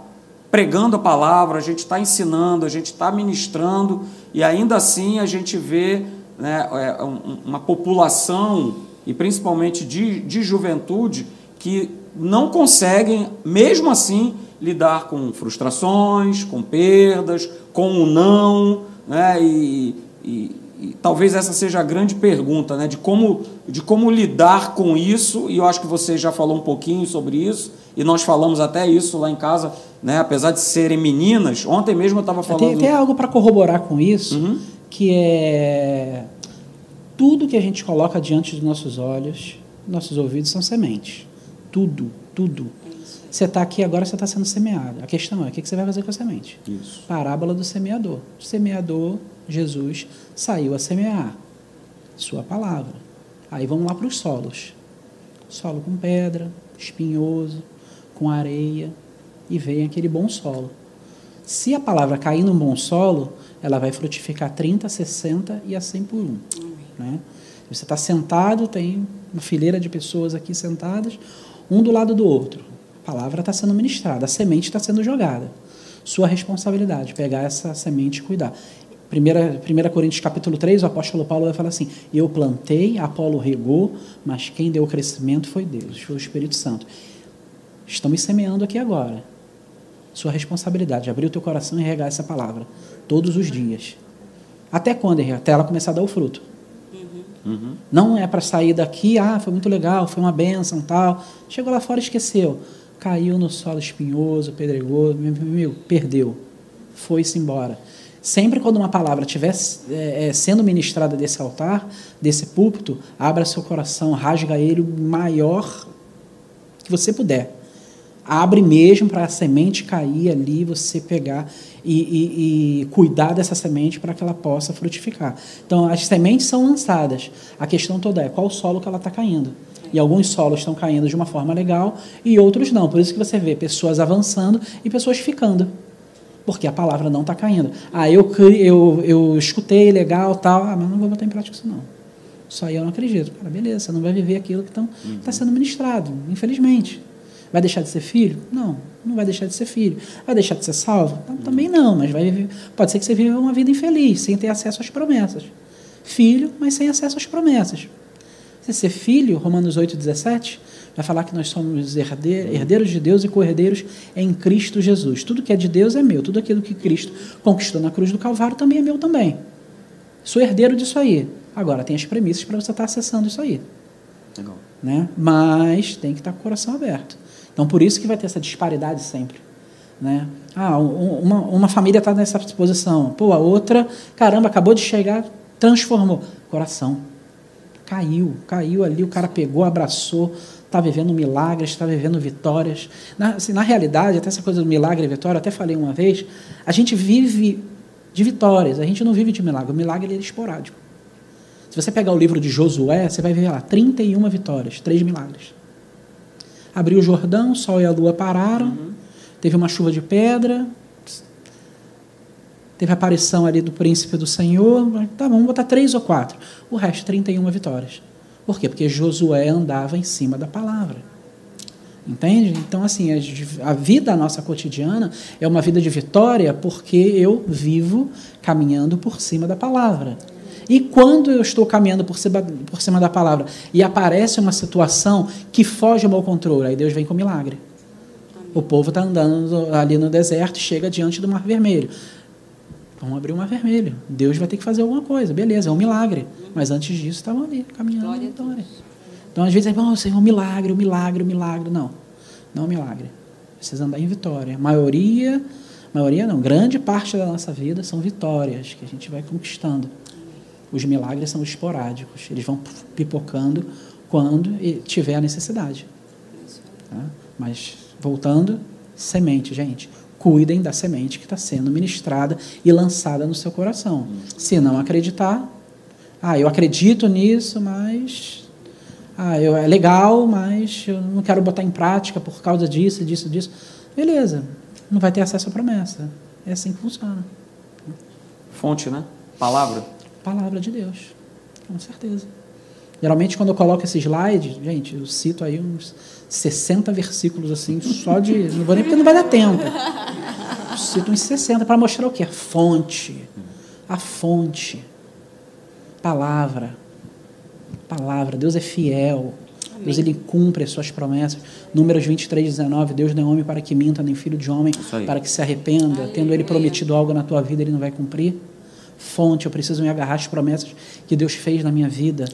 pregando a palavra, a gente está ensinando, a gente está ministrando, e ainda assim a gente vê né, é, um- uma população, e principalmente de, de juventude, que não conseguem, mesmo assim, lidar com frustrações, com perdas, com o não, né, e, e- e talvez essa seja a grande pergunta, né, de como, de como lidar com isso, e eu acho que você já falou um pouquinho sobre isso, e nós falamos até isso lá em casa, né, apesar de serem meninas, ontem mesmo eu estava falando... Tem, tem algo para corroborar com isso, Uhum. que é tudo que a gente coloca diante dos nossos olhos, nossos ouvidos são sementes. Tudo, tudo. Você está aqui agora, você está sendo semeado. A questão é, o que você vai fazer com a semente? Isso. Parábola do semeador. O semeador, Jesus, saiu a semear sua palavra. Aí vamos lá para os solos. Solo com pedra, espinhoso, com areia, e vem aquele bom solo. Se a palavra cair num bom solo, ela vai frutificar 30, 60 e a 100 por um. Né? Você está sentado, tem uma fileira de pessoas aqui sentadas, um do lado do outro. A palavra está sendo ministrada, a semente está sendo jogada. Sua responsabilidade, pegar essa semente e cuidar. 1 Coríntios capítulo 3, o apóstolo Paulo vai falar assim: Eu plantei, Apolo regou, mas quem deu o crescimento foi Deus, foi o Espírito Santo. Estamos semeando aqui agora. Sua responsabilidade, abrir o teu coração e regar essa palavra todos os dias. Até quando? Até ela começar a dar o fruto. Uhum. Não é para sair daqui, ah, foi muito legal, foi uma benção tal. Chegou lá fora esqueceu. Caiu no solo espinhoso, pedregoso, meu amigo, perdeu. Foi-se embora. Sempre quando uma palavra estiver é, é, sendo ministrada desse altar, desse púlpito, abra seu coração, rasga ele o maior que você puder. Abre mesmo para a semente cair ali, você pegar e, e, e cuidar dessa semente para que ela possa frutificar. Então, as sementes são lançadas. A questão toda é qual solo que ela está caindo. E alguns solos estão caindo de uma forma legal e outros não. Por isso que você vê pessoas avançando e pessoas ficando. Porque a palavra não está caindo. Ah, eu, eu, eu escutei, legal, tal. Ah, mas não vou botar em prática isso não. Isso aí eu não acredito. Cara, beleza, você não vai viver aquilo que está uhum. sendo ministrado, infelizmente. Vai deixar de ser filho? Não, não vai deixar de ser filho. Vai deixar de ser salvo? Também não, mas vai viver, pode ser que você viva uma vida infeliz, sem ter acesso às promessas. Filho, mas sem acesso às promessas. Você ser filho, Romanos 8, 17, vai falar que nós somos herdeiros de Deus e co-herdeiros em Cristo Jesus. Tudo que é de Deus é meu, tudo aquilo que Cristo conquistou na cruz do Calvário também é meu também. Sou herdeiro disso aí. Agora, tem as premissas para você estar acessando isso aí. Legal. Né? Mas tem que estar com o coração aberto. Então, por isso que vai ter essa disparidade sempre. Né? Ah, uma, uma família está nessa posição, pô, a outra, caramba, acabou de chegar, transformou. Coração. Caiu, caiu ali, o cara pegou, abraçou, está vivendo milagres, está vivendo vitórias. Na, assim, na realidade, até essa coisa do milagre e vitória, até falei uma vez, a gente vive de vitórias, a gente não vive de milagre. O milagre é esporádico. Se você pegar o livro de Josué, você vai ver lá 31 vitórias, três milagres abriu o Jordão, o sol e a lua pararam, uhum. teve uma chuva de pedra, teve a aparição ali do príncipe do Senhor, tá, vamos botar três ou quatro. O resto, 31 vitórias. Por quê? Porque Josué andava em cima da palavra. Entende? Então, assim, a vida nossa cotidiana é uma vida de vitória porque eu vivo caminhando por cima da palavra. E quando eu estou caminhando por cima, por cima da palavra e aparece uma situação que foge ao meu controle, aí Deus vem com milagre. O povo está andando ali no deserto e chega diante do Mar Vermelho. Vamos abrir o Mar Vermelho. Deus vai ter que fazer alguma coisa. Beleza, é um milagre. Mas antes disso, estavam ali, caminhando Glória vitória. Então, às vezes, é bom, Senhor, um milagre, um milagre, um milagre. Não, não é um milagre. Precisa andar em vitória. A maioria, maioria não, grande parte da nossa vida são vitórias que a gente vai conquistando. Os milagres são esporádicos, eles vão pipocando quando tiver a necessidade. Tá? Mas, voltando, semente, gente. Cuidem da semente que está sendo ministrada e lançada no seu coração. Se não acreditar, ah, eu acredito nisso, mas. Ah, eu, é legal, mas eu não quero botar em prática por causa disso, disso, disso. Beleza, não vai ter acesso à promessa. É assim que funciona. Fonte, né? Palavra. Palavra de Deus, com certeza. Geralmente, quando eu coloco esse slide, gente, eu cito aí uns 60 versículos assim, só de. Não vou nem porque não vai dar tempo. Eu cito uns 60 para mostrar o que? A fonte. A fonte. Palavra. Palavra. Deus é fiel. Amém. Deus ele cumpre as suas promessas. Números 23, 19. Deus não é homem para que minta, nem filho de homem para que se arrependa. Tendo ele prometido algo na tua vida, ele não vai cumprir fonte, eu preciso me agarrar às promessas que Deus fez na minha vida.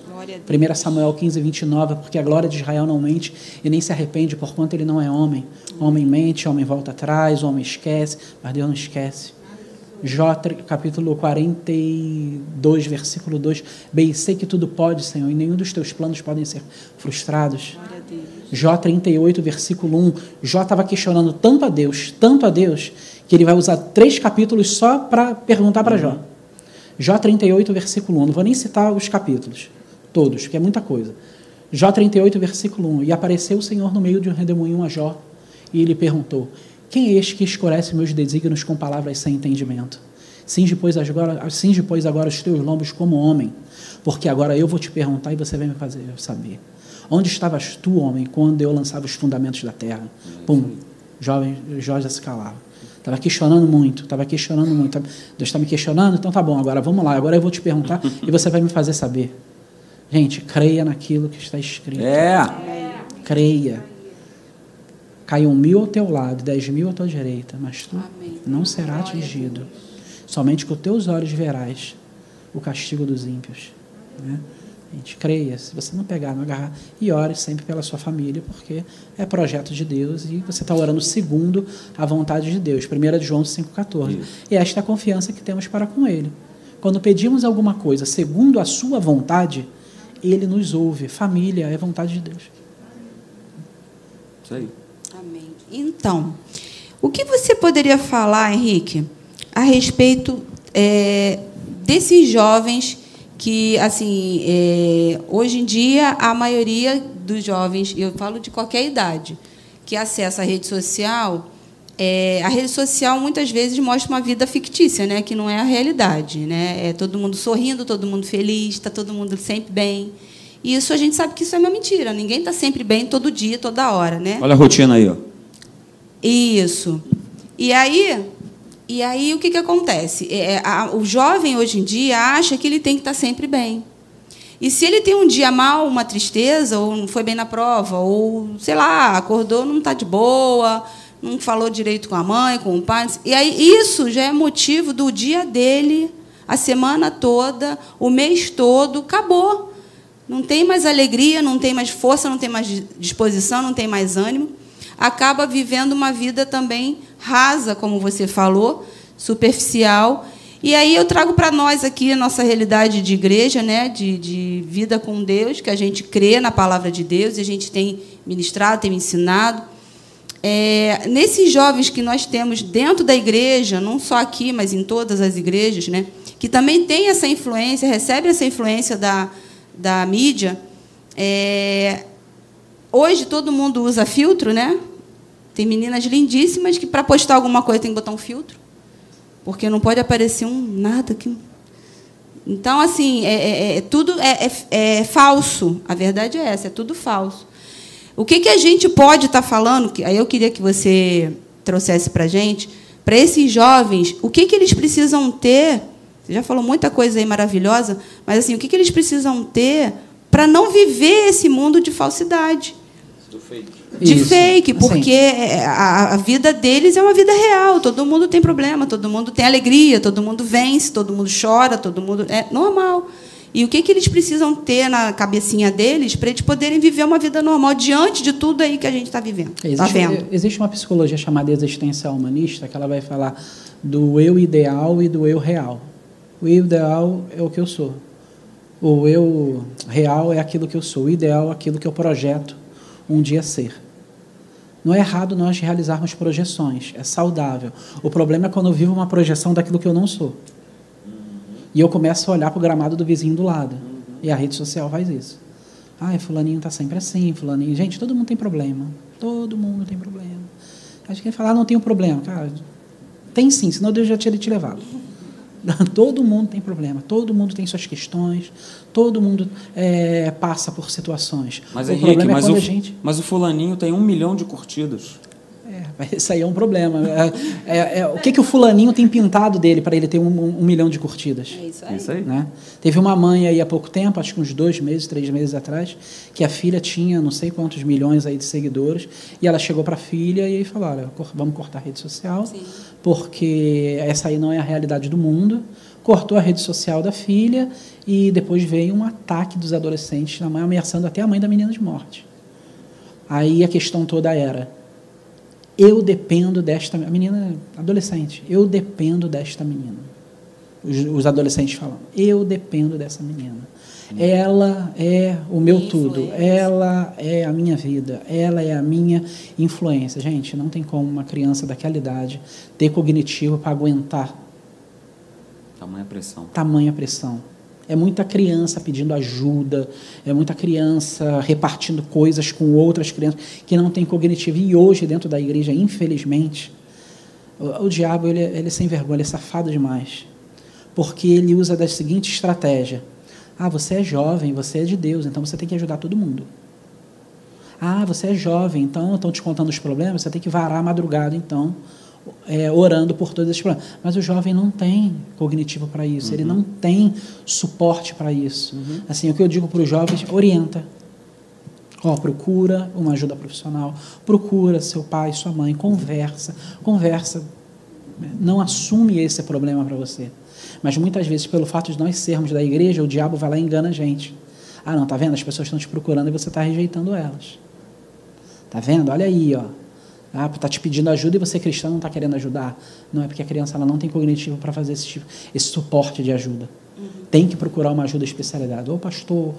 1 Samuel 15, 29, porque a glória de Israel não mente e nem se arrepende, porquanto ele não é homem. Homem mente, homem volta atrás, homem esquece, mas Deus não esquece. Jó, capítulo 42, versículo 2. Bem, sei que tudo pode, Senhor, e nenhum dos teus planos podem ser frustrados. Jó 38, versículo 1. Jó estava questionando tanto a Deus, tanto a Deus, que ele vai usar três capítulos só para perguntar para Jó. Jó 38, versículo 1. Não vou nem citar os capítulos, todos, porque é muita coisa. Jó 38, versículo 1. E apareceu o Senhor no meio de um redemoinho a Jó, e ele perguntou: Quem é este que escurece meus desígnios com palavras sem entendimento? Cinge, pois, agora, cinge, pois, agora os teus lombos como homem, porque agora eu vou te perguntar e você vai me fazer saber. Onde estavas tu, homem, quando eu lançava os fundamentos da terra? Pum, jovem, Jó já se calava. Estava questionando muito, estava questionando muito. Deus está me questionando, então tá bom, agora vamos lá, agora eu vou te perguntar <laughs> e você vai me fazer saber. Gente, creia naquilo que está escrito. É. Creia. Caiu um mil ao teu lado, dez mil à tua direita, mas tu Amém. não será atingido. Somente com teus olhos verás o castigo dos ímpios. Né? Gente, creia. Se você não pegar, não agarrar, e ore sempre pela sua família, porque é projeto de Deus e você está orando segundo a vontade de Deus. 1 João 5,14. E esta é a confiança que temos para com Ele. Quando pedimos alguma coisa segundo a sua vontade, Ele nos ouve. Família é vontade de Deus. Isso aí. Amém. Então, o que você poderia falar, Henrique, a respeito é, desses jovens que, assim, é, hoje em dia, a maioria dos jovens, eu falo de qualquer idade, que acessa a rede social, é, a rede social muitas vezes mostra uma vida fictícia, né, que não é a realidade. Né? É todo mundo sorrindo, todo mundo feliz, está todo mundo sempre bem. E isso a gente sabe que isso é uma mentira. Ninguém está sempre bem todo dia, toda hora, né? Olha a rotina aí, ó. Isso. E aí, e aí o que, que acontece? É, a, o jovem hoje em dia acha que ele tem que estar sempre bem. E se ele tem um dia mal, uma tristeza, ou não foi bem na prova, ou sei lá, acordou, não está de boa, não falou direito com a mãe, com o pai, e aí isso já é motivo do dia dele, a semana toda, o mês todo, acabou. Não tem mais alegria, não tem mais força, não tem mais disposição, não tem mais ânimo acaba vivendo uma vida também rasa, como você falou, superficial. E aí eu trago para nós aqui a nossa realidade de igreja, né, de, de vida com Deus, que a gente crê na palavra de Deus e a gente tem ministrado, tem ensinado. É, nesses jovens que nós temos dentro da igreja, não só aqui, mas em todas as igrejas, né, que também tem essa influência, recebe essa influência da, da mídia, é, Hoje todo mundo usa filtro, né? Tem meninas lindíssimas que para postar alguma coisa tem que botar um filtro, porque não pode aparecer um nada que. Então assim é, é, é tudo é, é, é, falso. A verdade é essa, é tudo falso. O que, que a gente pode estar tá falando? Aí eu queria que você trouxesse para gente, para esses jovens, o que, que eles precisam ter? Você já falou muita coisa aí maravilhosa, mas assim, o que, que eles precisam ter para não viver esse mundo de falsidade? Do fake. De Isso. fake, porque é, a, a vida deles é uma vida real. Todo mundo tem problema, todo mundo tem alegria, todo mundo vence, todo mundo chora, todo mundo. É normal. E o que, que eles precisam ter na cabecinha deles para eles poderem viver uma vida normal diante de tudo aí que a gente está vivendo? Está Existe, vendo? existe uma psicologia chamada existencial humanista que ela vai falar do eu ideal e do eu real. O eu ideal é o que eu sou. O eu real é aquilo que eu sou. O ideal é aquilo que eu projeto um dia ser. Não é errado nós realizarmos projeções, é saudável. O problema é quando eu vivo uma projeção daquilo que eu não sou. E eu começo a olhar para o gramado do vizinho do lado. E a rede social faz isso. Ai, fulaninho está sempre assim, fulaninho. Gente, todo mundo tem problema. Todo mundo tem problema. Acho que ele fala, ah, não tenho problema. Cara, tem sim, senão Deus já tinha te levado. <laughs> Todo mundo tem problema, todo mundo tem suas questões, todo mundo é, passa por situações. Mas, o Henrique, problema é mas, quando o, a gente. mas o fulaninho tem um milhão de curtidas. É, mas isso aí é um problema. É, é, é, o que, que o fulaninho tem pintado dele para ele ter um, um, um milhão de curtidas? É isso É aí. isso aí. Né? Teve uma mãe aí há pouco tempo, acho que uns dois meses, três meses atrás, que a filha tinha não sei quantos milhões aí de seguidores, e ela chegou para a filha e falou: olha, vamos cortar a rede social, Sim. Porque essa aí não é a realidade do mundo. Cortou a rede social da filha e depois veio um ataque dos adolescentes na mãe, ameaçando até a mãe da menina de morte. Aí a questão toda era: eu dependo desta a menina adolescente, eu dependo desta menina. Os, os adolescentes falam: eu dependo dessa menina. Ela é o meu tudo, ela é a minha vida, ela é a minha influência. Gente, não tem como uma criança daquela idade ter cognitivo para aguentar Tamanha pressão. tamanha pressão. É muita criança pedindo ajuda, é muita criança repartindo coisas com outras crianças que não têm cognitivo. E hoje, dentro da igreja, infelizmente, o, o diabo ele, ele é sem vergonha, ele é safado demais. Porque ele usa da seguinte estratégia: Ah, você é jovem, você é de Deus, então você tem que ajudar todo mundo. Ah, você é jovem, então estão te contando os problemas, você tem que varar a madrugada, então, é, orando por todos esses problemas. Mas o jovem não tem cognitivo para isso, uhum. ele não tem suporte para isso. Uhum. Assim, o que eu digo para os jovens, orienta. Ó, procura uma ajuda profissional, procura seu pai, sua mãe, conversa, conversa. Não assume esse problema para você. Mas muitas vezes, pelo fato de nós sermos da igreja, o diabo vai lá e engana a gente. Ah, não, tá vendo? As pessoas estão te procurando e você está rejeitando elas. Tá vendo? Olha aí, ó. Ah, tá te pedindo ajuda e você cristão não está querendo ajudar. Não é porque a criança ela não tem cognitivo para fazer esse, tipo, esse suporte de ajuda. Uhum. Tem que procurar uma ajuda especializada. Ou o pastor,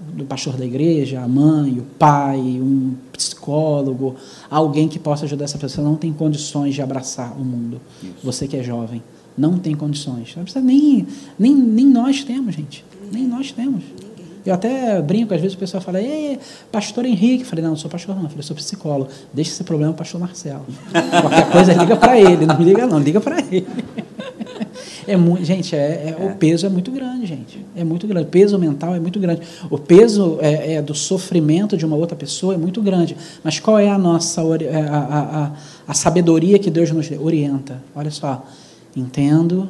do pastor da igreja, a mãe, o pai, um psicólogo, alguém que possa ajudar essa pessoa. Não tem condições de abraçar o mundo. Isso. Você que é jovem, não tem condições. Não precisa nem, nem, nem nós temos, gente. Nem nós temos. Eu até brinco, às vezes o pessoal fala, Ei, pastor Henrique. Eu falei, não, não sou pastor não, eu sou psicólogo. Deixa esse problema para o pastor Marcelo. <laughs> Qualquer coisa liga para ele, não liga não, liga para ele. É muito, gente, é, é, o peso é muito grande, gente. É muito grande. O peso mental é muito grande. O peso é, é, do sofrimento de uma outra pessoa é muito grande. Mas qual é a nossa é, a, a, a, a sabedoria que Deus nos orienta? Olha só, entendo,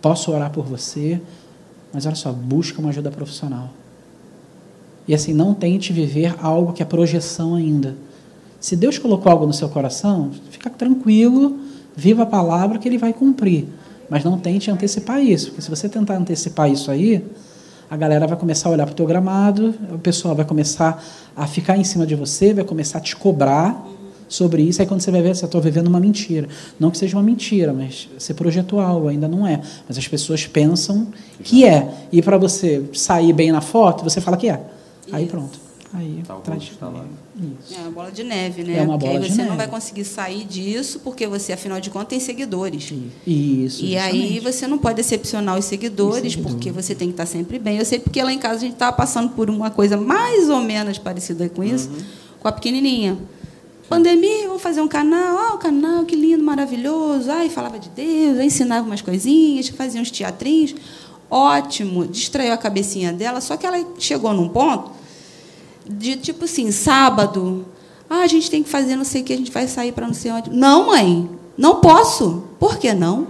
posso orar por você, mas olha só, busca uma ajuda profissional. E assim, não tente viver algo que é projeção ainda. Se Deus colocou algo no seu coração, fica tranquilo, viva a palavra que ele vai cumprir. Mas não tente antecipar isso, porque se você tentar antecipar isso aí, a galera vai começar a olhar para o teu gramado, o pessoal vai começar a ficar em cima de você, vai começar a te cobrar sobre isso. Aí quando você vai ver, você está vivendo uma mentira. Não que seja uma mentira, mas você projetou algo, ainda não é. Mas as pessoas pensam que é. E para você sair bem na foto, você fala que é. Isso. Aí pronto. Aí tá traz tá lá. Isso. É uma bola de neve, né? É uma bola porque aí você não vai conseguir sair disso, porque você, afinal de contas, tem seguidores. Isso. E aí você não pode decepcionar os seguidores, seguidores, porque você tem que estar sempre bem. Eu sei porque lá em casa a gente estava passando por uma coisa mais ou menos parecida com isso, uhum. com a pequenininha. Pandemia, vou fazer um canal. Ah, oh, o canal, que lindo, maravilhoso. Ai, falava de Deus, aí ensinava umas coisinhas, fazia uns teatrinhos. Ótimo, distraiu a cabecinha dela, só que ela chegou num ponto de tipo assim, sábado, ah, a gente tem que fazer não sei o que, a gente vai sair para não sei onde. Não, mãe, não posso. Por que não?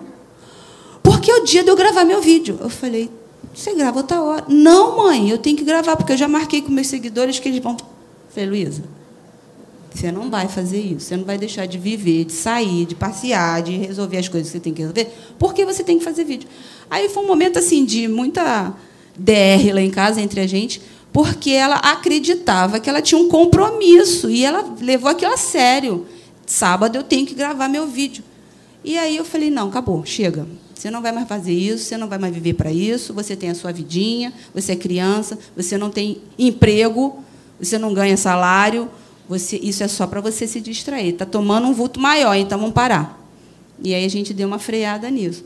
Porque é o dia de eu gravar meu vídeo. Eu falei, você grava outra hora. Não, mãe, eu tenho que gravar, porque eu já marquei com meus seguidores que eles vão. Falei, Luísa, você não vai fazer isso. Você não vai deixar de viver, de sair, de passear, de resolver as coisas que você tem que resolver, porque você tem que fazer vídeo. Aí foi um momento assim de muita DR lá em casa entre a gente, porque ela acreditava que ela tinha um compromisso e ela levou aquilo a sério. Sábado eu tenho que gravar meu vídeo. E aí eu falei: não, acabou, chega. Você não vai mais fazer isso, você não vai mais viver para isso, você tem a sua vidinha, você é criança, você não tem emprego, você não ganha salário, você, isso é só para você se distrair. Está tomando um vulto maior, então vamos parar. E aí a gente deu uma freada nisso.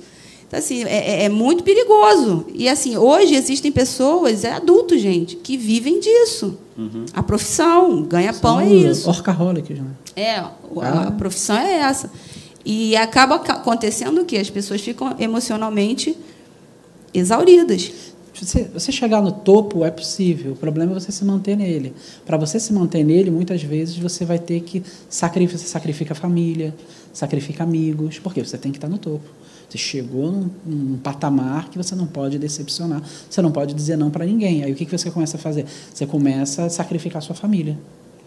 Então, assim, é, é, é muito perigoso. E, assim, hoje existem pessoas, é adultos, gente, que vivem disso. Uhum. A profissão, ganha-pão é isso. Orcaholics, né? É, a, ah. a profissão é essa. E acaba acontecendo o quê? As pessoas ficam emocionalmente exauridas. Você, você chegar no topo é possível, o problema é você se manter nele. Para você se manter nele, muitas vezes você vai ter que sacrificar, você sacrifica família, sacrifica amigos, porque você tem que estar no topo. Você chegou num, num patamar que você não pode decepcionar, você não pode dizer não para ninguém. Aí o que, que você começa a fazer? Você começa a sacrificar sua família,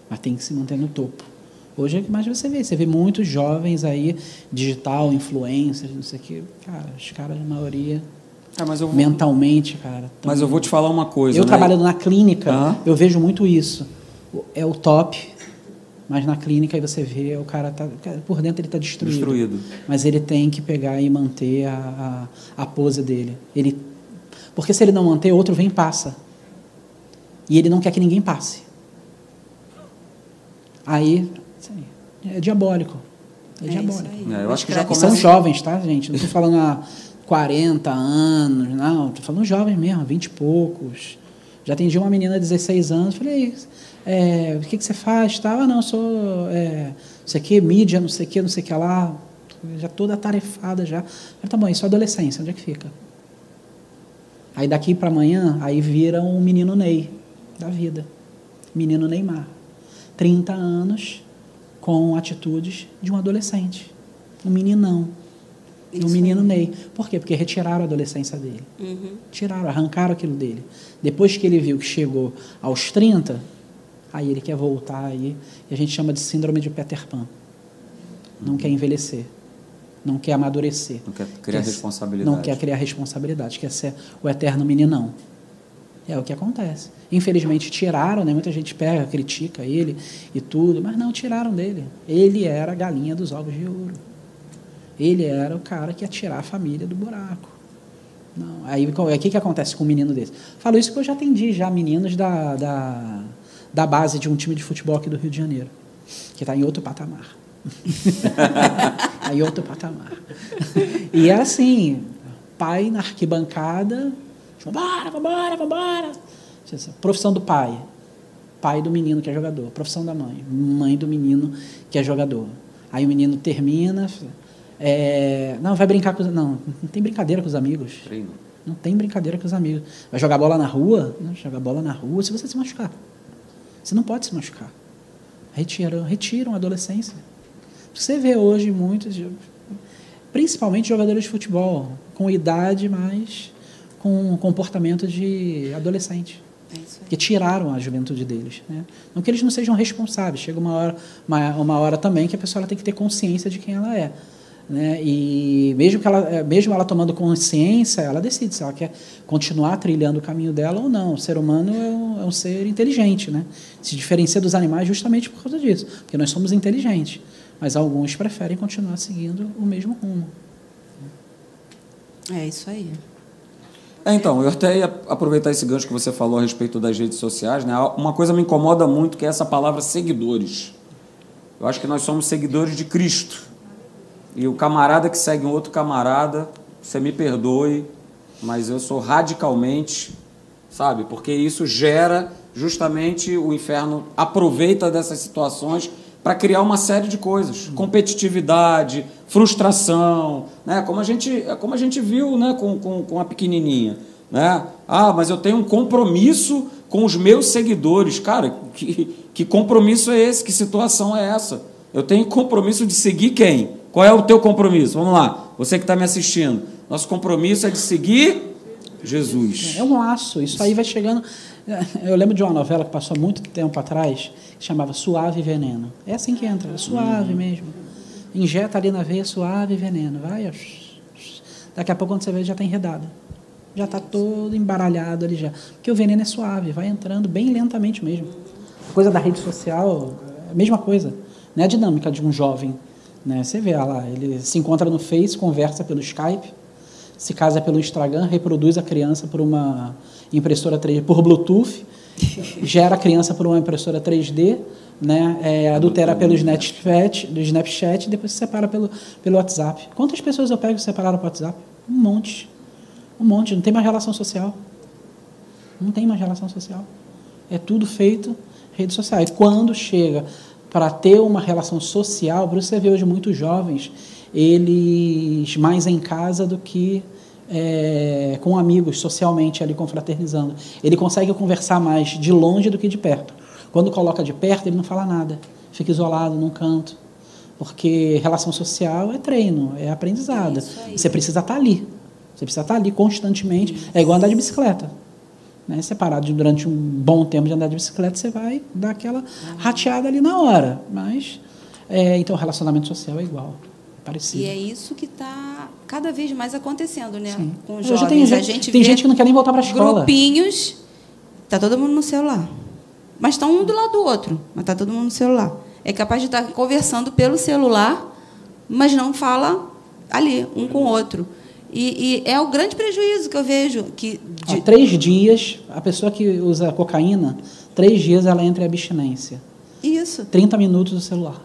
mas tem que se manter no topo. Hoje é o que mais você vê. Você vê muitos jovens aí, digital, influencers, não sei o quê. Cara, os caras, a maioria, é, vou... mentalmente, cara. Tão... Mas eu vou te falar uma coisa. Eu né? trabalhando na clínica, uhum. eu vejo muito isso. É o top, mas na clínica aí você vê o cara tá por dentro ele está destruído. Destruído. Mas ele tem que pegar e manter a, a, a, pose dele. Ele, porque se ele não manter, outro vem e passa. E ele não quer que ninguém passe. Aí, é diabólico. É, é diabólico. É, eu acho que já começa... São jovens, tá, gente? Não estou falando a 40 anos, não, estou falando jovens mesmo, 20 e poucos. Já atendi uma menina de 16 anos, falei, é, o que, que você faz? Ah, não, sou, é, não sei o que, mídia, não sei o que, não sei o que lá, já toda atarefada já. Falei, tá bom, isso é adolescência, onde é que fica? Aí daqui para amanhã, aí vira um menino Ney da vida. Menino Neymar. 30 anos com atitudes de um adolescente. Um meninão. Isso um menino aí. Ney. Por quê? Porque retiraram a adolescência dele. Uhum. Tiraram, arrancaram aquilo dele. Depois que ele viu que chegou aos 30, aí ele quer voltar aí. E a gente chama de síndrome de Peter Pan. Não uhum. quer envelhecer. Não quer amadurecer. Não quer criar quer, responsabilidade. Não quer criar responsabilidade. Quer ser o eterno meninão. É o que acontece. Infelizmente tiraram, né? Muita gente pega, critica ele e tudo, mas não tiraram dele. Ele era a galinha dos ovos de ouro. Ele era o cara que ia tirar a família do buraco. Não. Aí o que, que acontece com um menino desse? Falo isso porque eu já atendi já meninos da, da, da base de um time de futebol aqui do Rio de Janeiro, que está em outro patamar. <laughs> Tá em outro patamar. E é assim, pai na arquibancada, Vambora, vambora, vambora. Profissão do pai. Pai do menino que é jogador. Profissão da mãe. Mãe do menino que é jogador. Aí o menino termina. É, não, vai brincar com os. Não, não tem brincadeira com os amigos. Treino. Não tem brincadeira com os amigos. Vai jogar bola na rua? Não, jogar bola na rua se você se machucar. Você não pode se machucar. Retiram, retiram a adolescência. Você vê hoje muitos, principalmente jogadores de futebol, com idade mais com comportamento de adolescente. É que tiraram a juventude deles. Né? Não que eles não sejam responsáveis. Chega uma hora, uma, uma hora também que a pessoa tem que ter consciência de quem ela é. Né? E mesmo, que ela, mesmo ela tomando consciência, ela decide se ela quer continuar trilhando o caminho dela ou não. O ser humano é um, é um ser inteligente. Né? Se diferencia dos animais justamente por causa disso. Porque nós somos inteligentes. Mas alguns preferem continuar seguindo o mesmo rumo. É isso aí. É, então, eu até ia aproveitar esse gancho que você falou a respeito das redes sociais. Né? Uma coisa me incomoda muito que é essa palavra seguidores. Eu acho que nós somos seguidores de Cristo. E o camarada que segue um outro camarada, você me perdoe, mas eu sou radicalmente, sabe? Porque isso gera justamente o inferno aproveita dessas situações para criar uma série de coisas, competitividade, frustração, né? Como a gente, como a gente viu, né? Com, com, com a pequenininha, né? Ah, mas eu tenho um compromisso com os meus seguidores, cara. Que, que compromisso é esse? Que situação é essa? Eu tenho compromisso de seguir quem? Qual é o teu compromisso? Vamos lá, você que está me assistindo. Nosso compromisso é de seguir Jesus. É um laço. Isso aí vai chegando. Eu lembro de uma novela que passou muito tempo atrás, que chamava Suave Veneno. É assim que entra, é suave uhum. mesmo. Injeta ali na veia suave veneno. Vai, daqui a pouco quando você vê já está enredado. Já está todo embaralhado ali já. Porque o veneno é suave, vai entrando bem lentamente mesmo. A coisa da rede social, é a mesma coisa. Não é a dinâmica de um jovem. Né? Você vê lá, ele se encontra no Face, conversa pelo Skype, se casa pelo Instagram, reproduz a criança por uma impressora 3D, por Bluetooth, <laughs> gera a criança por uma impressora 3D, né, é, adultera pelo Snapchat, do Snapchat e depois se separa pelo, pelo WhatsApp. Quantas pessoas eu pego e separaram para o WhatsApp? Um monte. Um monte. Não tem mais relação social. Não tem mais relação social. É tudo feito rede social. E quando chega para ter uma relação social, você vê hoje muitos jovens, eles mais em casa do que é, com amigos, socialmente ali confraternizando. Ele consegue conversar mais de longe do que de perto. Quando coloca de perto, ele não fala nada, fica isolado num canto. Porque relação social é treino, é aprendizado. É você precisa estar ali. Você precisa estar ali constantemente. É igual andar de bicicleta. Né? Separado durante um bom tempo de andar de bicicleta, você vai dar aquela rateada ali na hora. Mas, é, então, o relacionamento social é igual. Parecido. E é isso que está cada vez mais acontecendo, né? Sim. Com os jovens. Tem, gente, a gente tem gente que não quer nem voltar para a escola. Grupinhos, tá todo mundo no celular. Mas estão um do lado do outro, mas está todo mundo no celular. É capaz de estar tá conversando pelo celular, mas não fala ali, um com o outro. E, e é o grande prejuízo que eu vejo. Que de... Há três dias, a pessoa que usa cocaína, três dias ela entra em abstinência. Isso. 30 minutos do celular.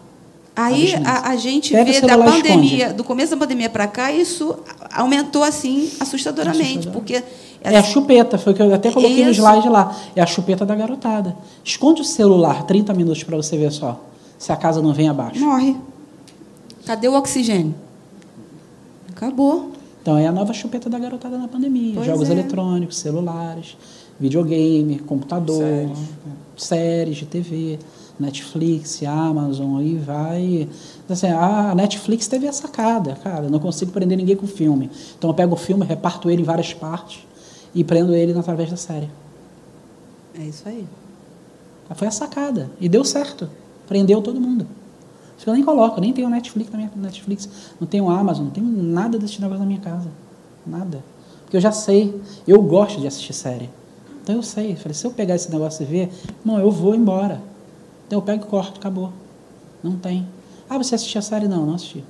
Aí a, a gente Pega vê da pandemia, esconde. do começo da pandemia para cá, isso aumentou assim assustadoramente, Assustador. porque É a chupeta, foi o que eu até coloquei no Isso. slide lá. É a chupeta da garotada. Esconde o celular 30 minutos para você ver só. Se a casa não vem abaixo. morre. Cadê o oxigênio? Acabou. Então é a nova chupeta da garotada na pandemia. Pois Jogos é. eletrônicos, celulares, videogame, computador, Séries. séries de TV, Netflix, Amazon, aí vai. Assim, a Netflix teve a sacada, cara. eu Não consigo prender ninguém com filme. Então eu pego o filme, reparto ele em várias partes e prendo ele através da série. É isso aí. Foi a sacada. E deu certo. Prendeu todo mundo. Isso que eu nem coloco, nem tenho Netflix na minha Netflix, não tenho Amazon, não tenho nada desse negócio na minha casa. Nada. Porque eu já sei, eu gosto de assistir série. Então eu sei. Eu Falei, se eu pegar esse negócio e ver, irmão, eu vou embora. Então eu pego e corto, acabou. Não tem. Ah, você assistiu a série? Não, não assisti.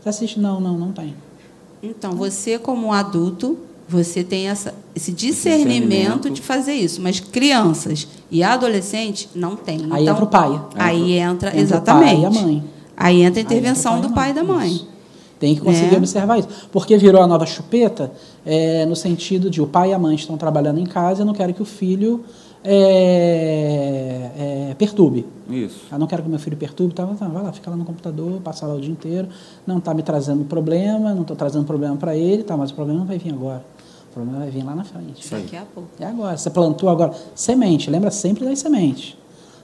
Você assiste? Não, não, não tem. Então, você como adulto, você tem essa, esse discernimento, Discernimento. de fazer isso, mas crianças e adolescentes não tem. Aí então, entra o pai. Aí entra, Entra o exatamente. pai e a mãe. Aí entra a intervenção entra o do pai e da mãe. Isso. Tem que conseguir Né? observar isso. Porque virou a nova chupeta é, no sentido de o pai e a mãe estão trabalhando em casa e eu não quero que o filho é, é, perturbe. Isso. Eu não quero que meu filho perturbe, tá, tá, vai lá, fica lá no computador, passa lá o dia inteiro, não está me trazendo problema, não estou trazendo problema para ele, tá, mas o problema não vai vir agora. O problema vai vir lá na frente. Aí. Daqui a pouco. É agora. Você plantou agora. Semente, lembra sempre das sementes.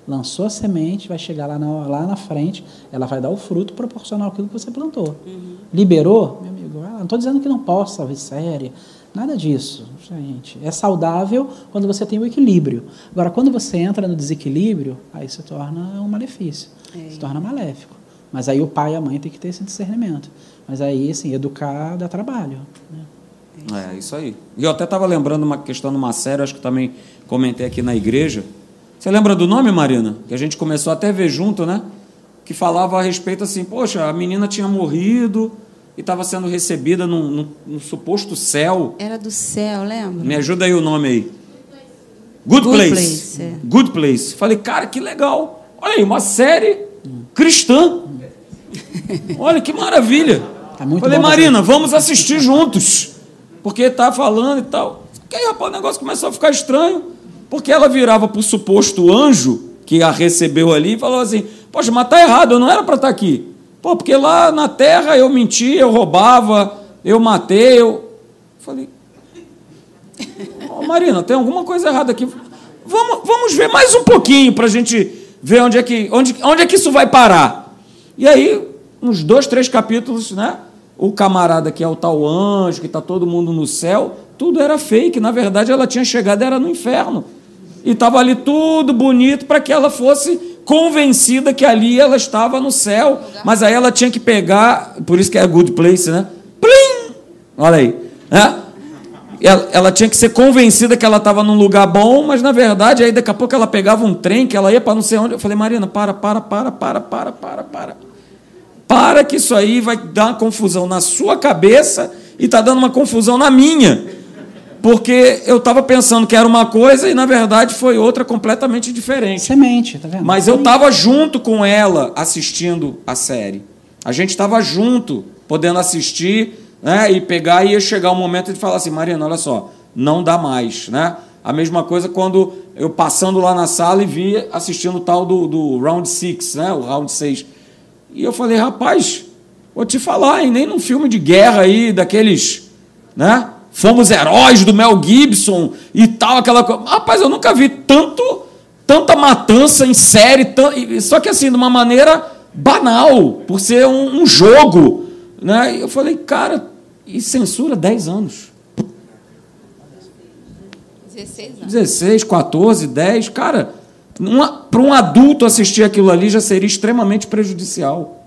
Lançou a semente, vai chegar lá na, lá na frente, ela vai dar o fruto proporcional àquilo que você plantou. Liberou, meu amigo, ah, não estou dizendo que não possa ver série, nada disso, gente. É saudável quando você tem o equilíbrio. Agora, quando você entra no desequilíbrio, aí se torna um malefício, É. se torna maléfico. Mas aí o pai e a mãe têm que ter esse discernimento. Mas aí, assim, educar dá trabalho. Né? É, isso aí. E eu até estava lembrando uma questão numa série, acho que também comentei aqui na igreja. Você lembra do nome, Marina? Que a gente começou até a ver junto, né? Que falava a respeito assim, poxa, a menina tinha morrido e estava sendo recebida num, num- num suposto céu. Era do céu, lembra? Me ajuda aí o nome aí. Good, Good Place. Place, é. Good Place. Falei, cara, que legal. Olha aí, uma série cristã. <laughs> Olha que maravilha. Tá muito Falei, bom Marina, vamos assistir juntos. Porque tá falando e tal. Que aí, rapaz, o negócio começou a ficar estranho. Porque ela virava pro suposto anjo que a recebeu ali e falou assim: Poxa, mas tá errado, eu não era para estar aqui. Pô, porque lá na terra eu mentia, eu roubava, eu matei, eu. Falei, Ô, Marina, tem alguma coisa errada aqui. Vamos, vamos ver mais um pouquinho para a gente ver onde é, que, onde, onde é que isso vai parar. E aí, uns dois, três capítulos, né? O camarada que é o tal anjo, que está todo mundo no céu, tudo era fake. Na verdade, ela tinha chegado, era no inferno. E estava ali tudo bonito para que ela fosse convencida que ali ela estava no céu. Mas aí ela tinha que pegar, por isso que é good place, né? Plim! Olha aí. Né? Ela, ela tinha que ser convencida que ela estava num lugar bom, mas na verdade, aí daqui a pouco ela pegava um trem que ela ia para não sei onde. Eu falei, Marina, para, para, para, para, para, para, para. Para que isso aí vai dar uma confusão na sua cabeça e está dando uma confusão na minha. Porque eu estava pensando que era uma coisa e na verdade foi outra completamente diferente. Semente, tá vendo? Mas eu estava junto com ela assistindo a série. A gente estava junto, podendo assistir, né? E pegar e ia chegar o momento de falar assim, Mariana, olha só, não dá mais, né? A mesma coisa quando eu passando lá na sala e vi assistindo o tal do, do Round 6, né? O Round 6. E eu falei, rapaz, vou te falar, hein? nem num filme de guerra aí, daqueles, né? Fomos heróis do Mel Gibson e tal, aquela coisa. Rapaz, eu nunca vi tanto, tanta matança em série, e- só que assim, de uma maneira banal, por ser um, um jogo. Né? E eu falei, cara, e censura 10 anos. 16 anos. 16, 14, 10, cara, para um adulto assistir aquilo ali já seria extremamente prejudicial.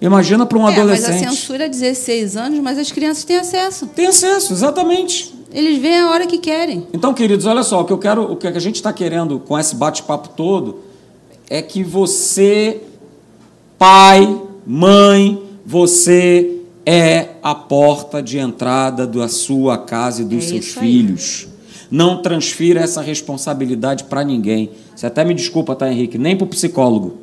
Imagina para um É, mas a adolescente. censura é 16 anos, mas as crianças têm acesso. Tem acesso, exatamente. Eles veem a hora que querem. Então, queridos, olha só, o que eu quero, o que a gente está querendo com esse bate-papo todo é que você, pai, mãe, você é a porta de entrada da sua casa e dos É seus isso aí. filhos. Não transfira essa responsabilidade para ninguém. Você até me desculpa, tá, Henrique? Nem para o psicólogo.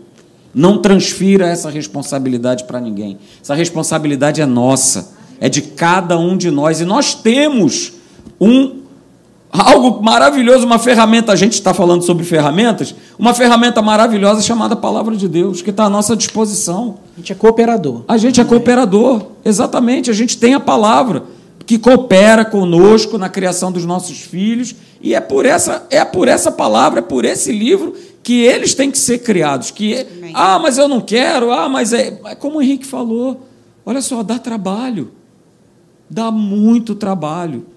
Não transfira essa responsabilidade para ninguém. Essa responsabilidade é nossa, é de cada um de nós. E nós temos um algo maravilhoso, uma ferramenta. A gente está falando sobre ferramentas, uma ferramenta maravilhosa chamada Palavra de Deus, que está à nossa disposição. A gente é cooperador. A gente é cooperador, exatamente. A gente tem a palavra que coopera conosco na criação dos nossos filhos, e é por essa, é por essa palavra, é por esse livro que eles têm que ser criados. Que, ah, mas eu não quero, ah, mas é. é como o Henrique falou, olha só, dá trabalho. Dá muito trabalho.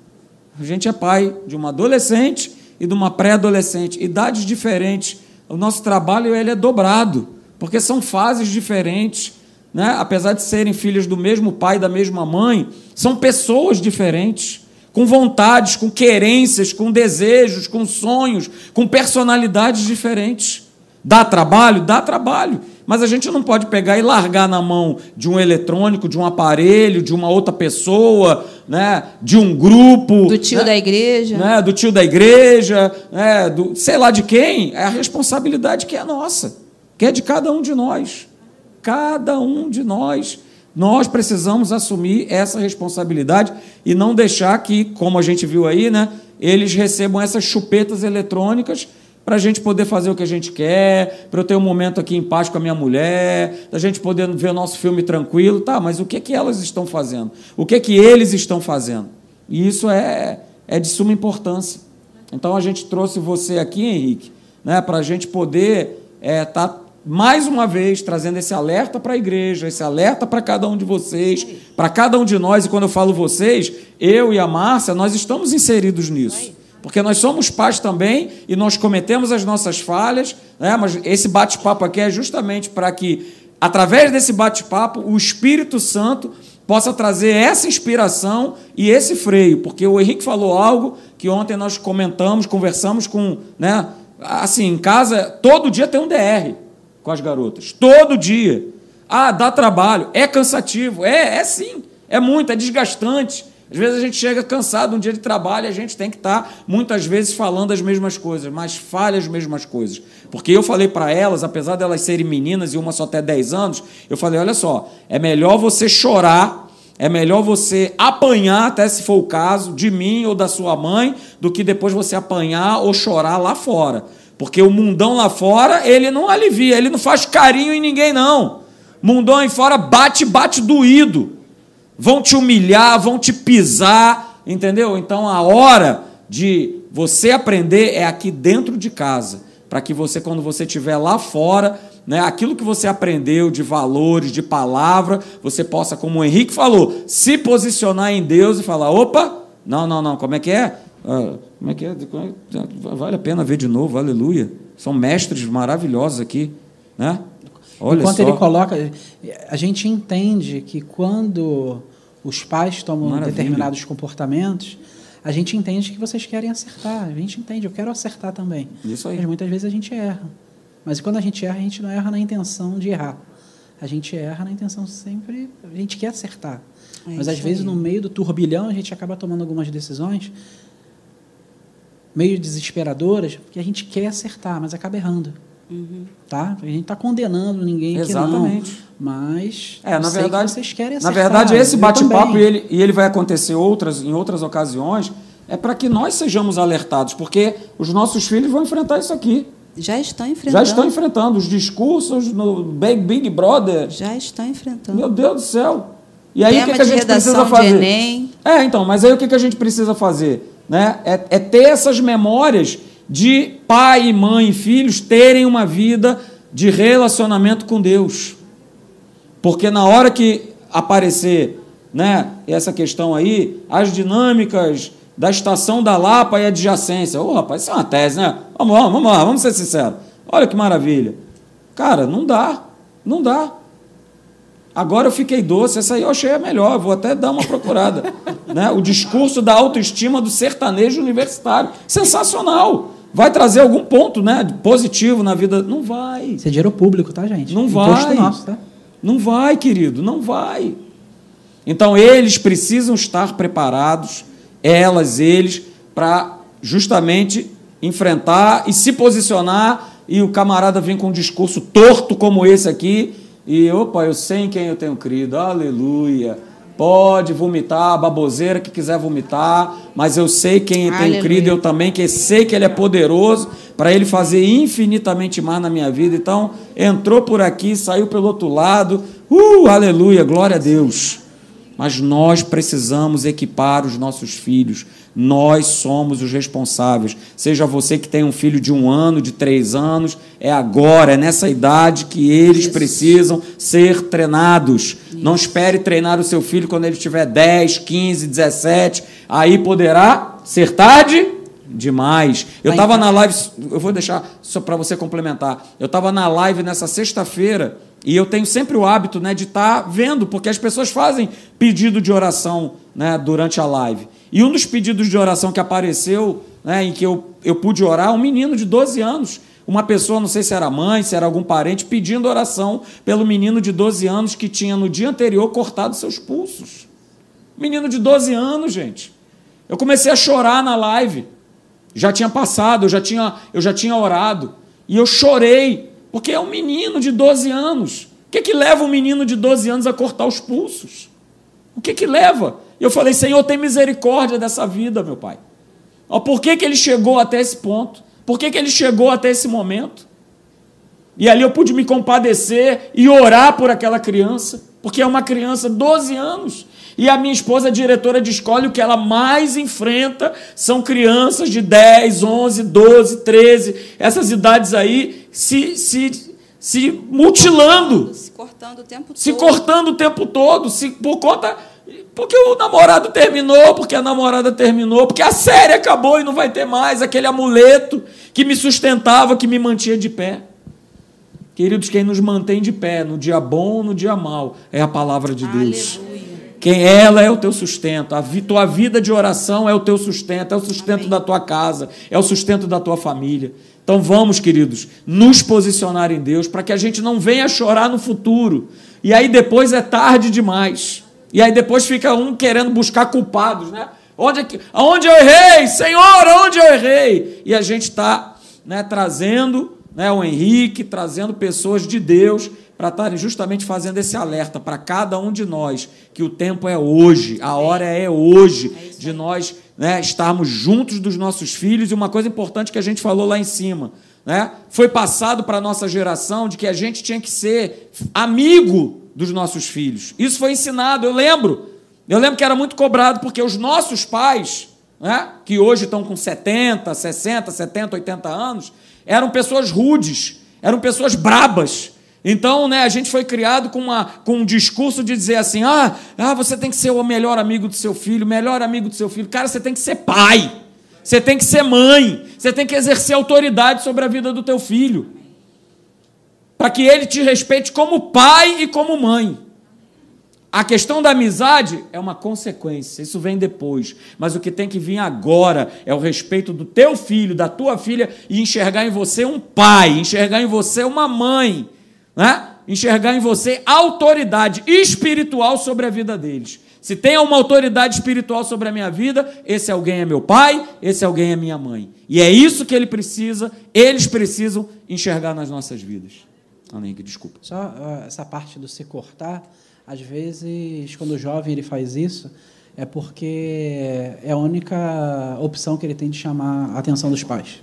A gente é pai de uma adolescente e de uma pré-adolescente, idades diferentes. O nosso trabalho ele é dobrado, porque são fases diferentes. Né? Apesar de serem filhos do mesmo pai e da mesma mãe, são pessoas diferentes com vontades, com querências, com desejos, com sonhos, com personalidades diferentes. Dá trabalho? Dá trabalho. Mas a gente não pode pegar e largar na mão de um eletrônico, de um aparelho, de uma outra pessoa, né, de um grupo. Do tio né, da igreja. Né, do tio da igreja, né, do, sei lá de quem. É a responsabilidade que é nossa, que é de cada um de nós. Cada um de nós. Nós precisamos assumir essa responsabilidade e não deixar que, como a gente viu aí, né, eles recebam essas chupetas eletrônicas para a gente poder fazer o que a gente quer, para eu ter um momento aqui em paz com a minha mulher, da gente poder ver o nosso filme tranquilo, tá? Mas o que que elas estão fazendo? O que que eles estão fazendo? E isso é, é de suma importância. Então a gente trouxe você aqui, Henrique, né, para a gente poder estar é, tá mais uma vez, trazendo esse alerta para a igreja, esse alerta para cada um de vocês, para cada um de nós, e quando eu falo vocês, eu e a Márcia, nós estamos inseridos nisso. Porque nós somos pais também e nós cometemos as nossas falhas, né? mas esse bate-papo aqui é justamente para que, através desse bate-papo, o Espírito Santo possa trazer essa inspiração e esse freio. Porque o Henrique falou algo que ontem nós comentamos, conversamos com. Né? Assim, em casa, todo dia tem um DR com as garotas. Todo dia. Ah, dá trabalho, é cansativo. É, é sim. É muito, é desgastante. Às vezes a gente chega cansado um dia de trabalho e a gente tem que estar, tá, muitas vezes, falando as mesmas coisas, mas falha as mesmas coisas. Porque eu falei para elas, apesar de elas serem meninas e uma só até 10 anos, eu falei: olha só, é melhor você chorar, é melhor você apanhar, até se for o caso, de mim ou da sua mãe, do que depois você apanhar ou chorar lá fora. Porque o mundão lá fora, ele não alivia, ele não faz carinho em ninguém, não. Mundão aí fora bate, bate doído. Vão te humilhar, vão te pisar, entendeu? Então a hora de você aprender é aqui dentro de casa. Para que você, quando você estiver lá fora, né, aquilo que você aprendeu de valores, de palavra, você possa, como o Henrique falou, se posicionar em Deus e falar: opa, não, não, não, como é que é? Ah, como é que é? Vale a pena ver de novo, aleluia. São mestres maravilhosos aqui. Né? Olha Enquanto só. ele coloca, a gente entende que quando os pais tomam Maravilha. determinados comportamentos, a gente entende que vocês querem acertar. A gente entende, eu quero acertar também. Isso aí. Mas muitas vezes a gente erra. Mas quando a gente erra, a gente não erra na intenção de errar. A gente erra na intenção sempre, a gente quer acertar. É Mas às vezes, aí. no meio do turbilhão, a gente acaba tomando algumas decisões meio desesperadoras, porque a gente quer acertar, mas acaba errando. Uhum. Tá? A gente está condenando ninguém Exatamente. que não. Mas é, na verdade, vocês querem acertar. Na verdade, esse bate-papo, e ele, e ele vai acontecer outras, em outras ocasiões, é para que nós sejamos alertados, porque os nossos filhos vão enfrentar isso aqui. Já estão enfrentando. Já estão enfrentando. Os discursos no Big, Big Brother. Já estão enfrentando. Meu Deus do céu. E aí o que, que a gente precisa fazer? Enem. É, então, mas aí o que, que a gente precisa fazer? Né? É, é ter essas memórias de pai, mãe e filhos terem uma vida de relacionamento com Deus. Porque na hora que aparecer né, essa questão aí, as dinâmicas da estação da Lapa e adjacência. Ô, oh, rapaz, isso é uma tese, né? Vamos lá, vamos lá, vamos ser sinceros. Olha que maravilha. Cara, não dá, não dá. Agora eu fiquei doce, essa aí eu achei a melhor, vou até dar uma procurada. <laughs> né? O discurso da autoestima do sertanejo universitário. Sensacional! Vai trazer algum ponto né, positivo na vida? Não vai. Isso é dinheiro público, tá, gente? Não vai. Nosso, tá? Não vai, querido, não vai. Então eles precisam estar preparados, elas, eles, para justamente enfrentar e se posicionar E o camarada vem com um discurso torto como esse aqui. E, opa, eu sei em quem eu tenho crido. Aleluia. Pode vomitar, a baboseira que quiser vomitar, mas eu sei quem eu tenho crido, eu também, que sei que Ele é poderoso para Ele fazer infinitamente mais na minha vida. Então, entrou por aqui, saiu pelo outro lado. Uh, aleluia, glória a Deus. Mas nós precisamos equipar os nossos filhos nós somos os responsáveis. Seja você que tem um filho de um ano, de três anos, é agora, é nessa idade que eles Isso. precisam ser treinados. Isso. Não espere treinar o seu filho quando ele tiver 10, 15, 17. Aí poderá ser tarde demais. Eu estava na live, eu vou deixar só para você complementar. Eu estava na live nessa sexta-feira e eu tenho sempre o hábito né, de estar tá vendo, porque as pessoas fazem pedido de oração né, durante a live. E um dos pedidos de oração que apareceu, né, em que eu, eu pude orar, um menino de 12 anos, uma pessoa, não sei se era mãe, se era algum parente, pedindo oração pelo menino de 12 anos que tinha no dia anterior cortado seus pulsos. Menino de 12 anos, gente. Eu comecei a chorar na live. Já tinha passado, eu já tinha, eu já tinha orado. E eu chorei, porque é um menino de 12 anos. O que, que leva um menino de 12 anos a cortar os pulsos? O que, que leva? E eu falei, Senhor, tem misericórdia dessa vida, meu Pai. Por que, que ele chegou até esse ponto? Por que, que ele chegou até esse momento? E ali eu pude me compadecer e orar por aquela criança, porque é uma criança, 12 anos. E a minha esposa, diretora de escola, o que ela mais enfrenta são crianças de 10, 11, 12, 13, essas idades aí, se, se, se mutilando. Se cortando o tempo todo. Se cortando o tempo todo, se, por conta porque o namorado terminou, porque a namorada terminou, porque a série acabou e não vai ter mais aquele amuleto que me sustentava, que me mantinha de pé. Queridos, quem nos mantém de pé no dia bom ou no dia mal é a palavra de Deus. Aleluia. Quem ela é o teu sustento, a tua vida de oração é o teu sustento, é o sustento Amém. da tua casa, é o sustento da tua família. Então vamos, queridos, nos posicionar em Deus para que a gente não venha chorar no futuro. E aí depois é tarde demais. E aí depois fica um querendo buscar culpados, né? Onde, é onde eu errei? Senhor, onde eu errei? E a gente está né, trazendo né, o Henrique, trazendo pessoas de Deus para estarem justamente fazendo esse alerta para cada um de nós, que o tempo é hoje, a hora é hoje, é de nós né, estarmos juntos dos nossos filhos. E uma coisa importante que a gente falou lá em cima, né, foi passado para a nossa geração de que a gente tinha que ser amigo dos nossos filhos. Isso foi ensinado, eu lembro. Eu lembro que era muito cobrado, porque os nossos pais, né, que hoje estão com 70, 60, 70, 80 anos, eram pessoas rudes, eram pessoas brabas. Então, né, a gente foi criado com, uma, com um discurso de dizer assim: ah, ah, você tem que ser o melhor amigo do seu filho, melhor amigo do seu filho. Cara, você tem que ser pai, você tem que ser mãe, você tem que exercer autoridade sobre a vida do teu filho para que ele te respeite como pai e como mãe. A questão da amizade é uma consequência, isso vem depois. Mas o que tem que vir agora é o respeito do teu filho, da tua filha e enxergar em você um pai, enxergar em você uma mãe, né? enxergar em você autoridade espiritual sobre a vida deles. Se tem uma autoridade espiritual sobre a minha vida, esse alguém é meu pai, esse alguém é minha mãe. E é isso que ele precisa, eles precisam enxergar nas nossas vidas. Ah, nem que desculpa. Só essa parte do se cortar, às vezes, quando o jovem ele faz isso, é porque é a única opção que ele tem de chamar a atenção dos pais.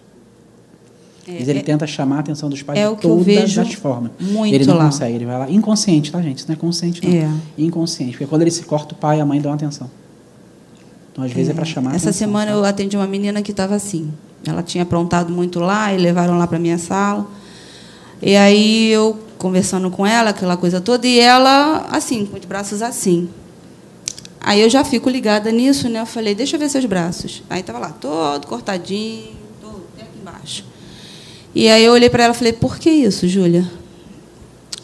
É, Mas ele é, tenta chamar a atenção dos pais é de todas as formas. Muito ele não lá. consegue, ele vai lá. Inconsciente, tá, gente? Isso não é consciente, não. É. Inconsciente. Porque quando ele se corta, o pai e a mãe dão atenção. Então, às vezes, é, é para chamar Essa atenção, semana tá? eu atendi uma menina que estava assim. Ela tinha aprontado muito lá e levaram lá para minha sala. E aí eu conversando com ela, aquela coisa toda, e ela assim, com os braços assim. Aí eu já fico ligada nisso, né? Eu falei, deixa eu ver seus braços. Aí estava lá, todo cortadinho, todo até aqui embaixo. E aí eu olhei para ela e falei, por que isso, Júlia?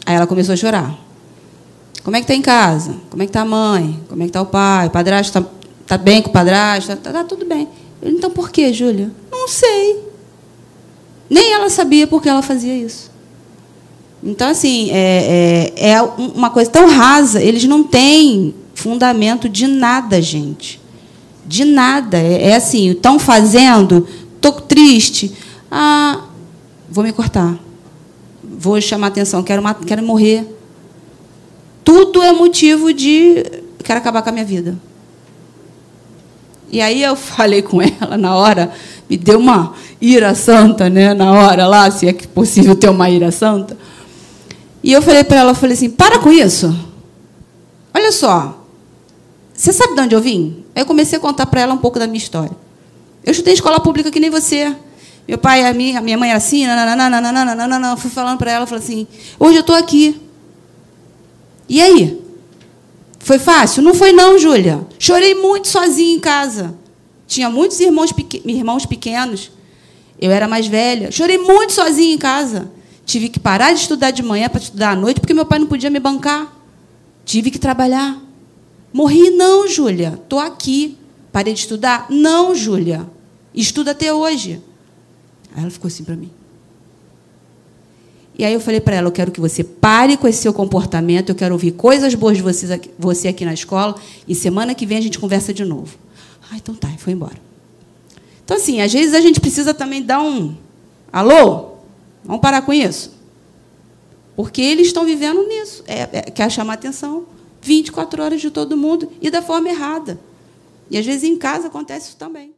Aí ela começou a chorar. Como é que está em casa? Como é que está a mãe? Como é que está o pai? O padrasto está tá bem com o padrasto? Está tá tudo bem. Eu, então por que, Júlia? Não sei. Nem ela sabia por que ela fazia isso. Então, assim, é, é, é uma coisa tão rasa, eles não têm fundamento de nada, gente. De nada. É, é assim, estão fazendo, estou triste. Ah, vou me cortar. Vou chamar atenção, quero, quero morrer. Tudo é motivo de quero acabar com a minha vida. E aí eu <laughs> falei com ela na hora, me deu uma ira santa, né, na hora lá, se é possível ter uma ira santa. E eu falei para ela, falei assim: "Para com isso. Olha só. Você sabe de onde eu vim?" Aí eu comecei a contar para ela um pouco da minha história. Eu estudei escola pública que nem você. Meu pai, a minha, a minha mãe era assim, nananana, fui falando para ela, falei assim: "Hoje eu estou aqui. E aí? Foi fácil? Não foi não, Júlia. Chorei muito sozinha em casa. Tinha muitos irmãos, irmãos pequenos. Eu era mais velha. Chorei muito sozinha em casa. Tive que parar de estudar de manhã para estudar à noite, porque meu pai não podia me bancar. Tive que trabalhar. Morri, não, Júlia. Estou aqui. Parei de estudar? Não, Júlia. Estudo até hoje. Aí ela ficou assim para mim. E aí eu falei para ela: eu quero que você pare com esse seu comportamento, eu quero ouvir coisas boas de você aqui, você aqui na escola, e semana que vem a gente conversa de novo. Ah, então tá, e foi embora. Então, assim, às vezes a gente precisa também dar um. Alô? Vamos parar com isso? Porque eles estão vivendo nisso. É, é, quer chamar atenção 24 horas de todo mundo e da forma errada. E às vezes em casa acontece isso também.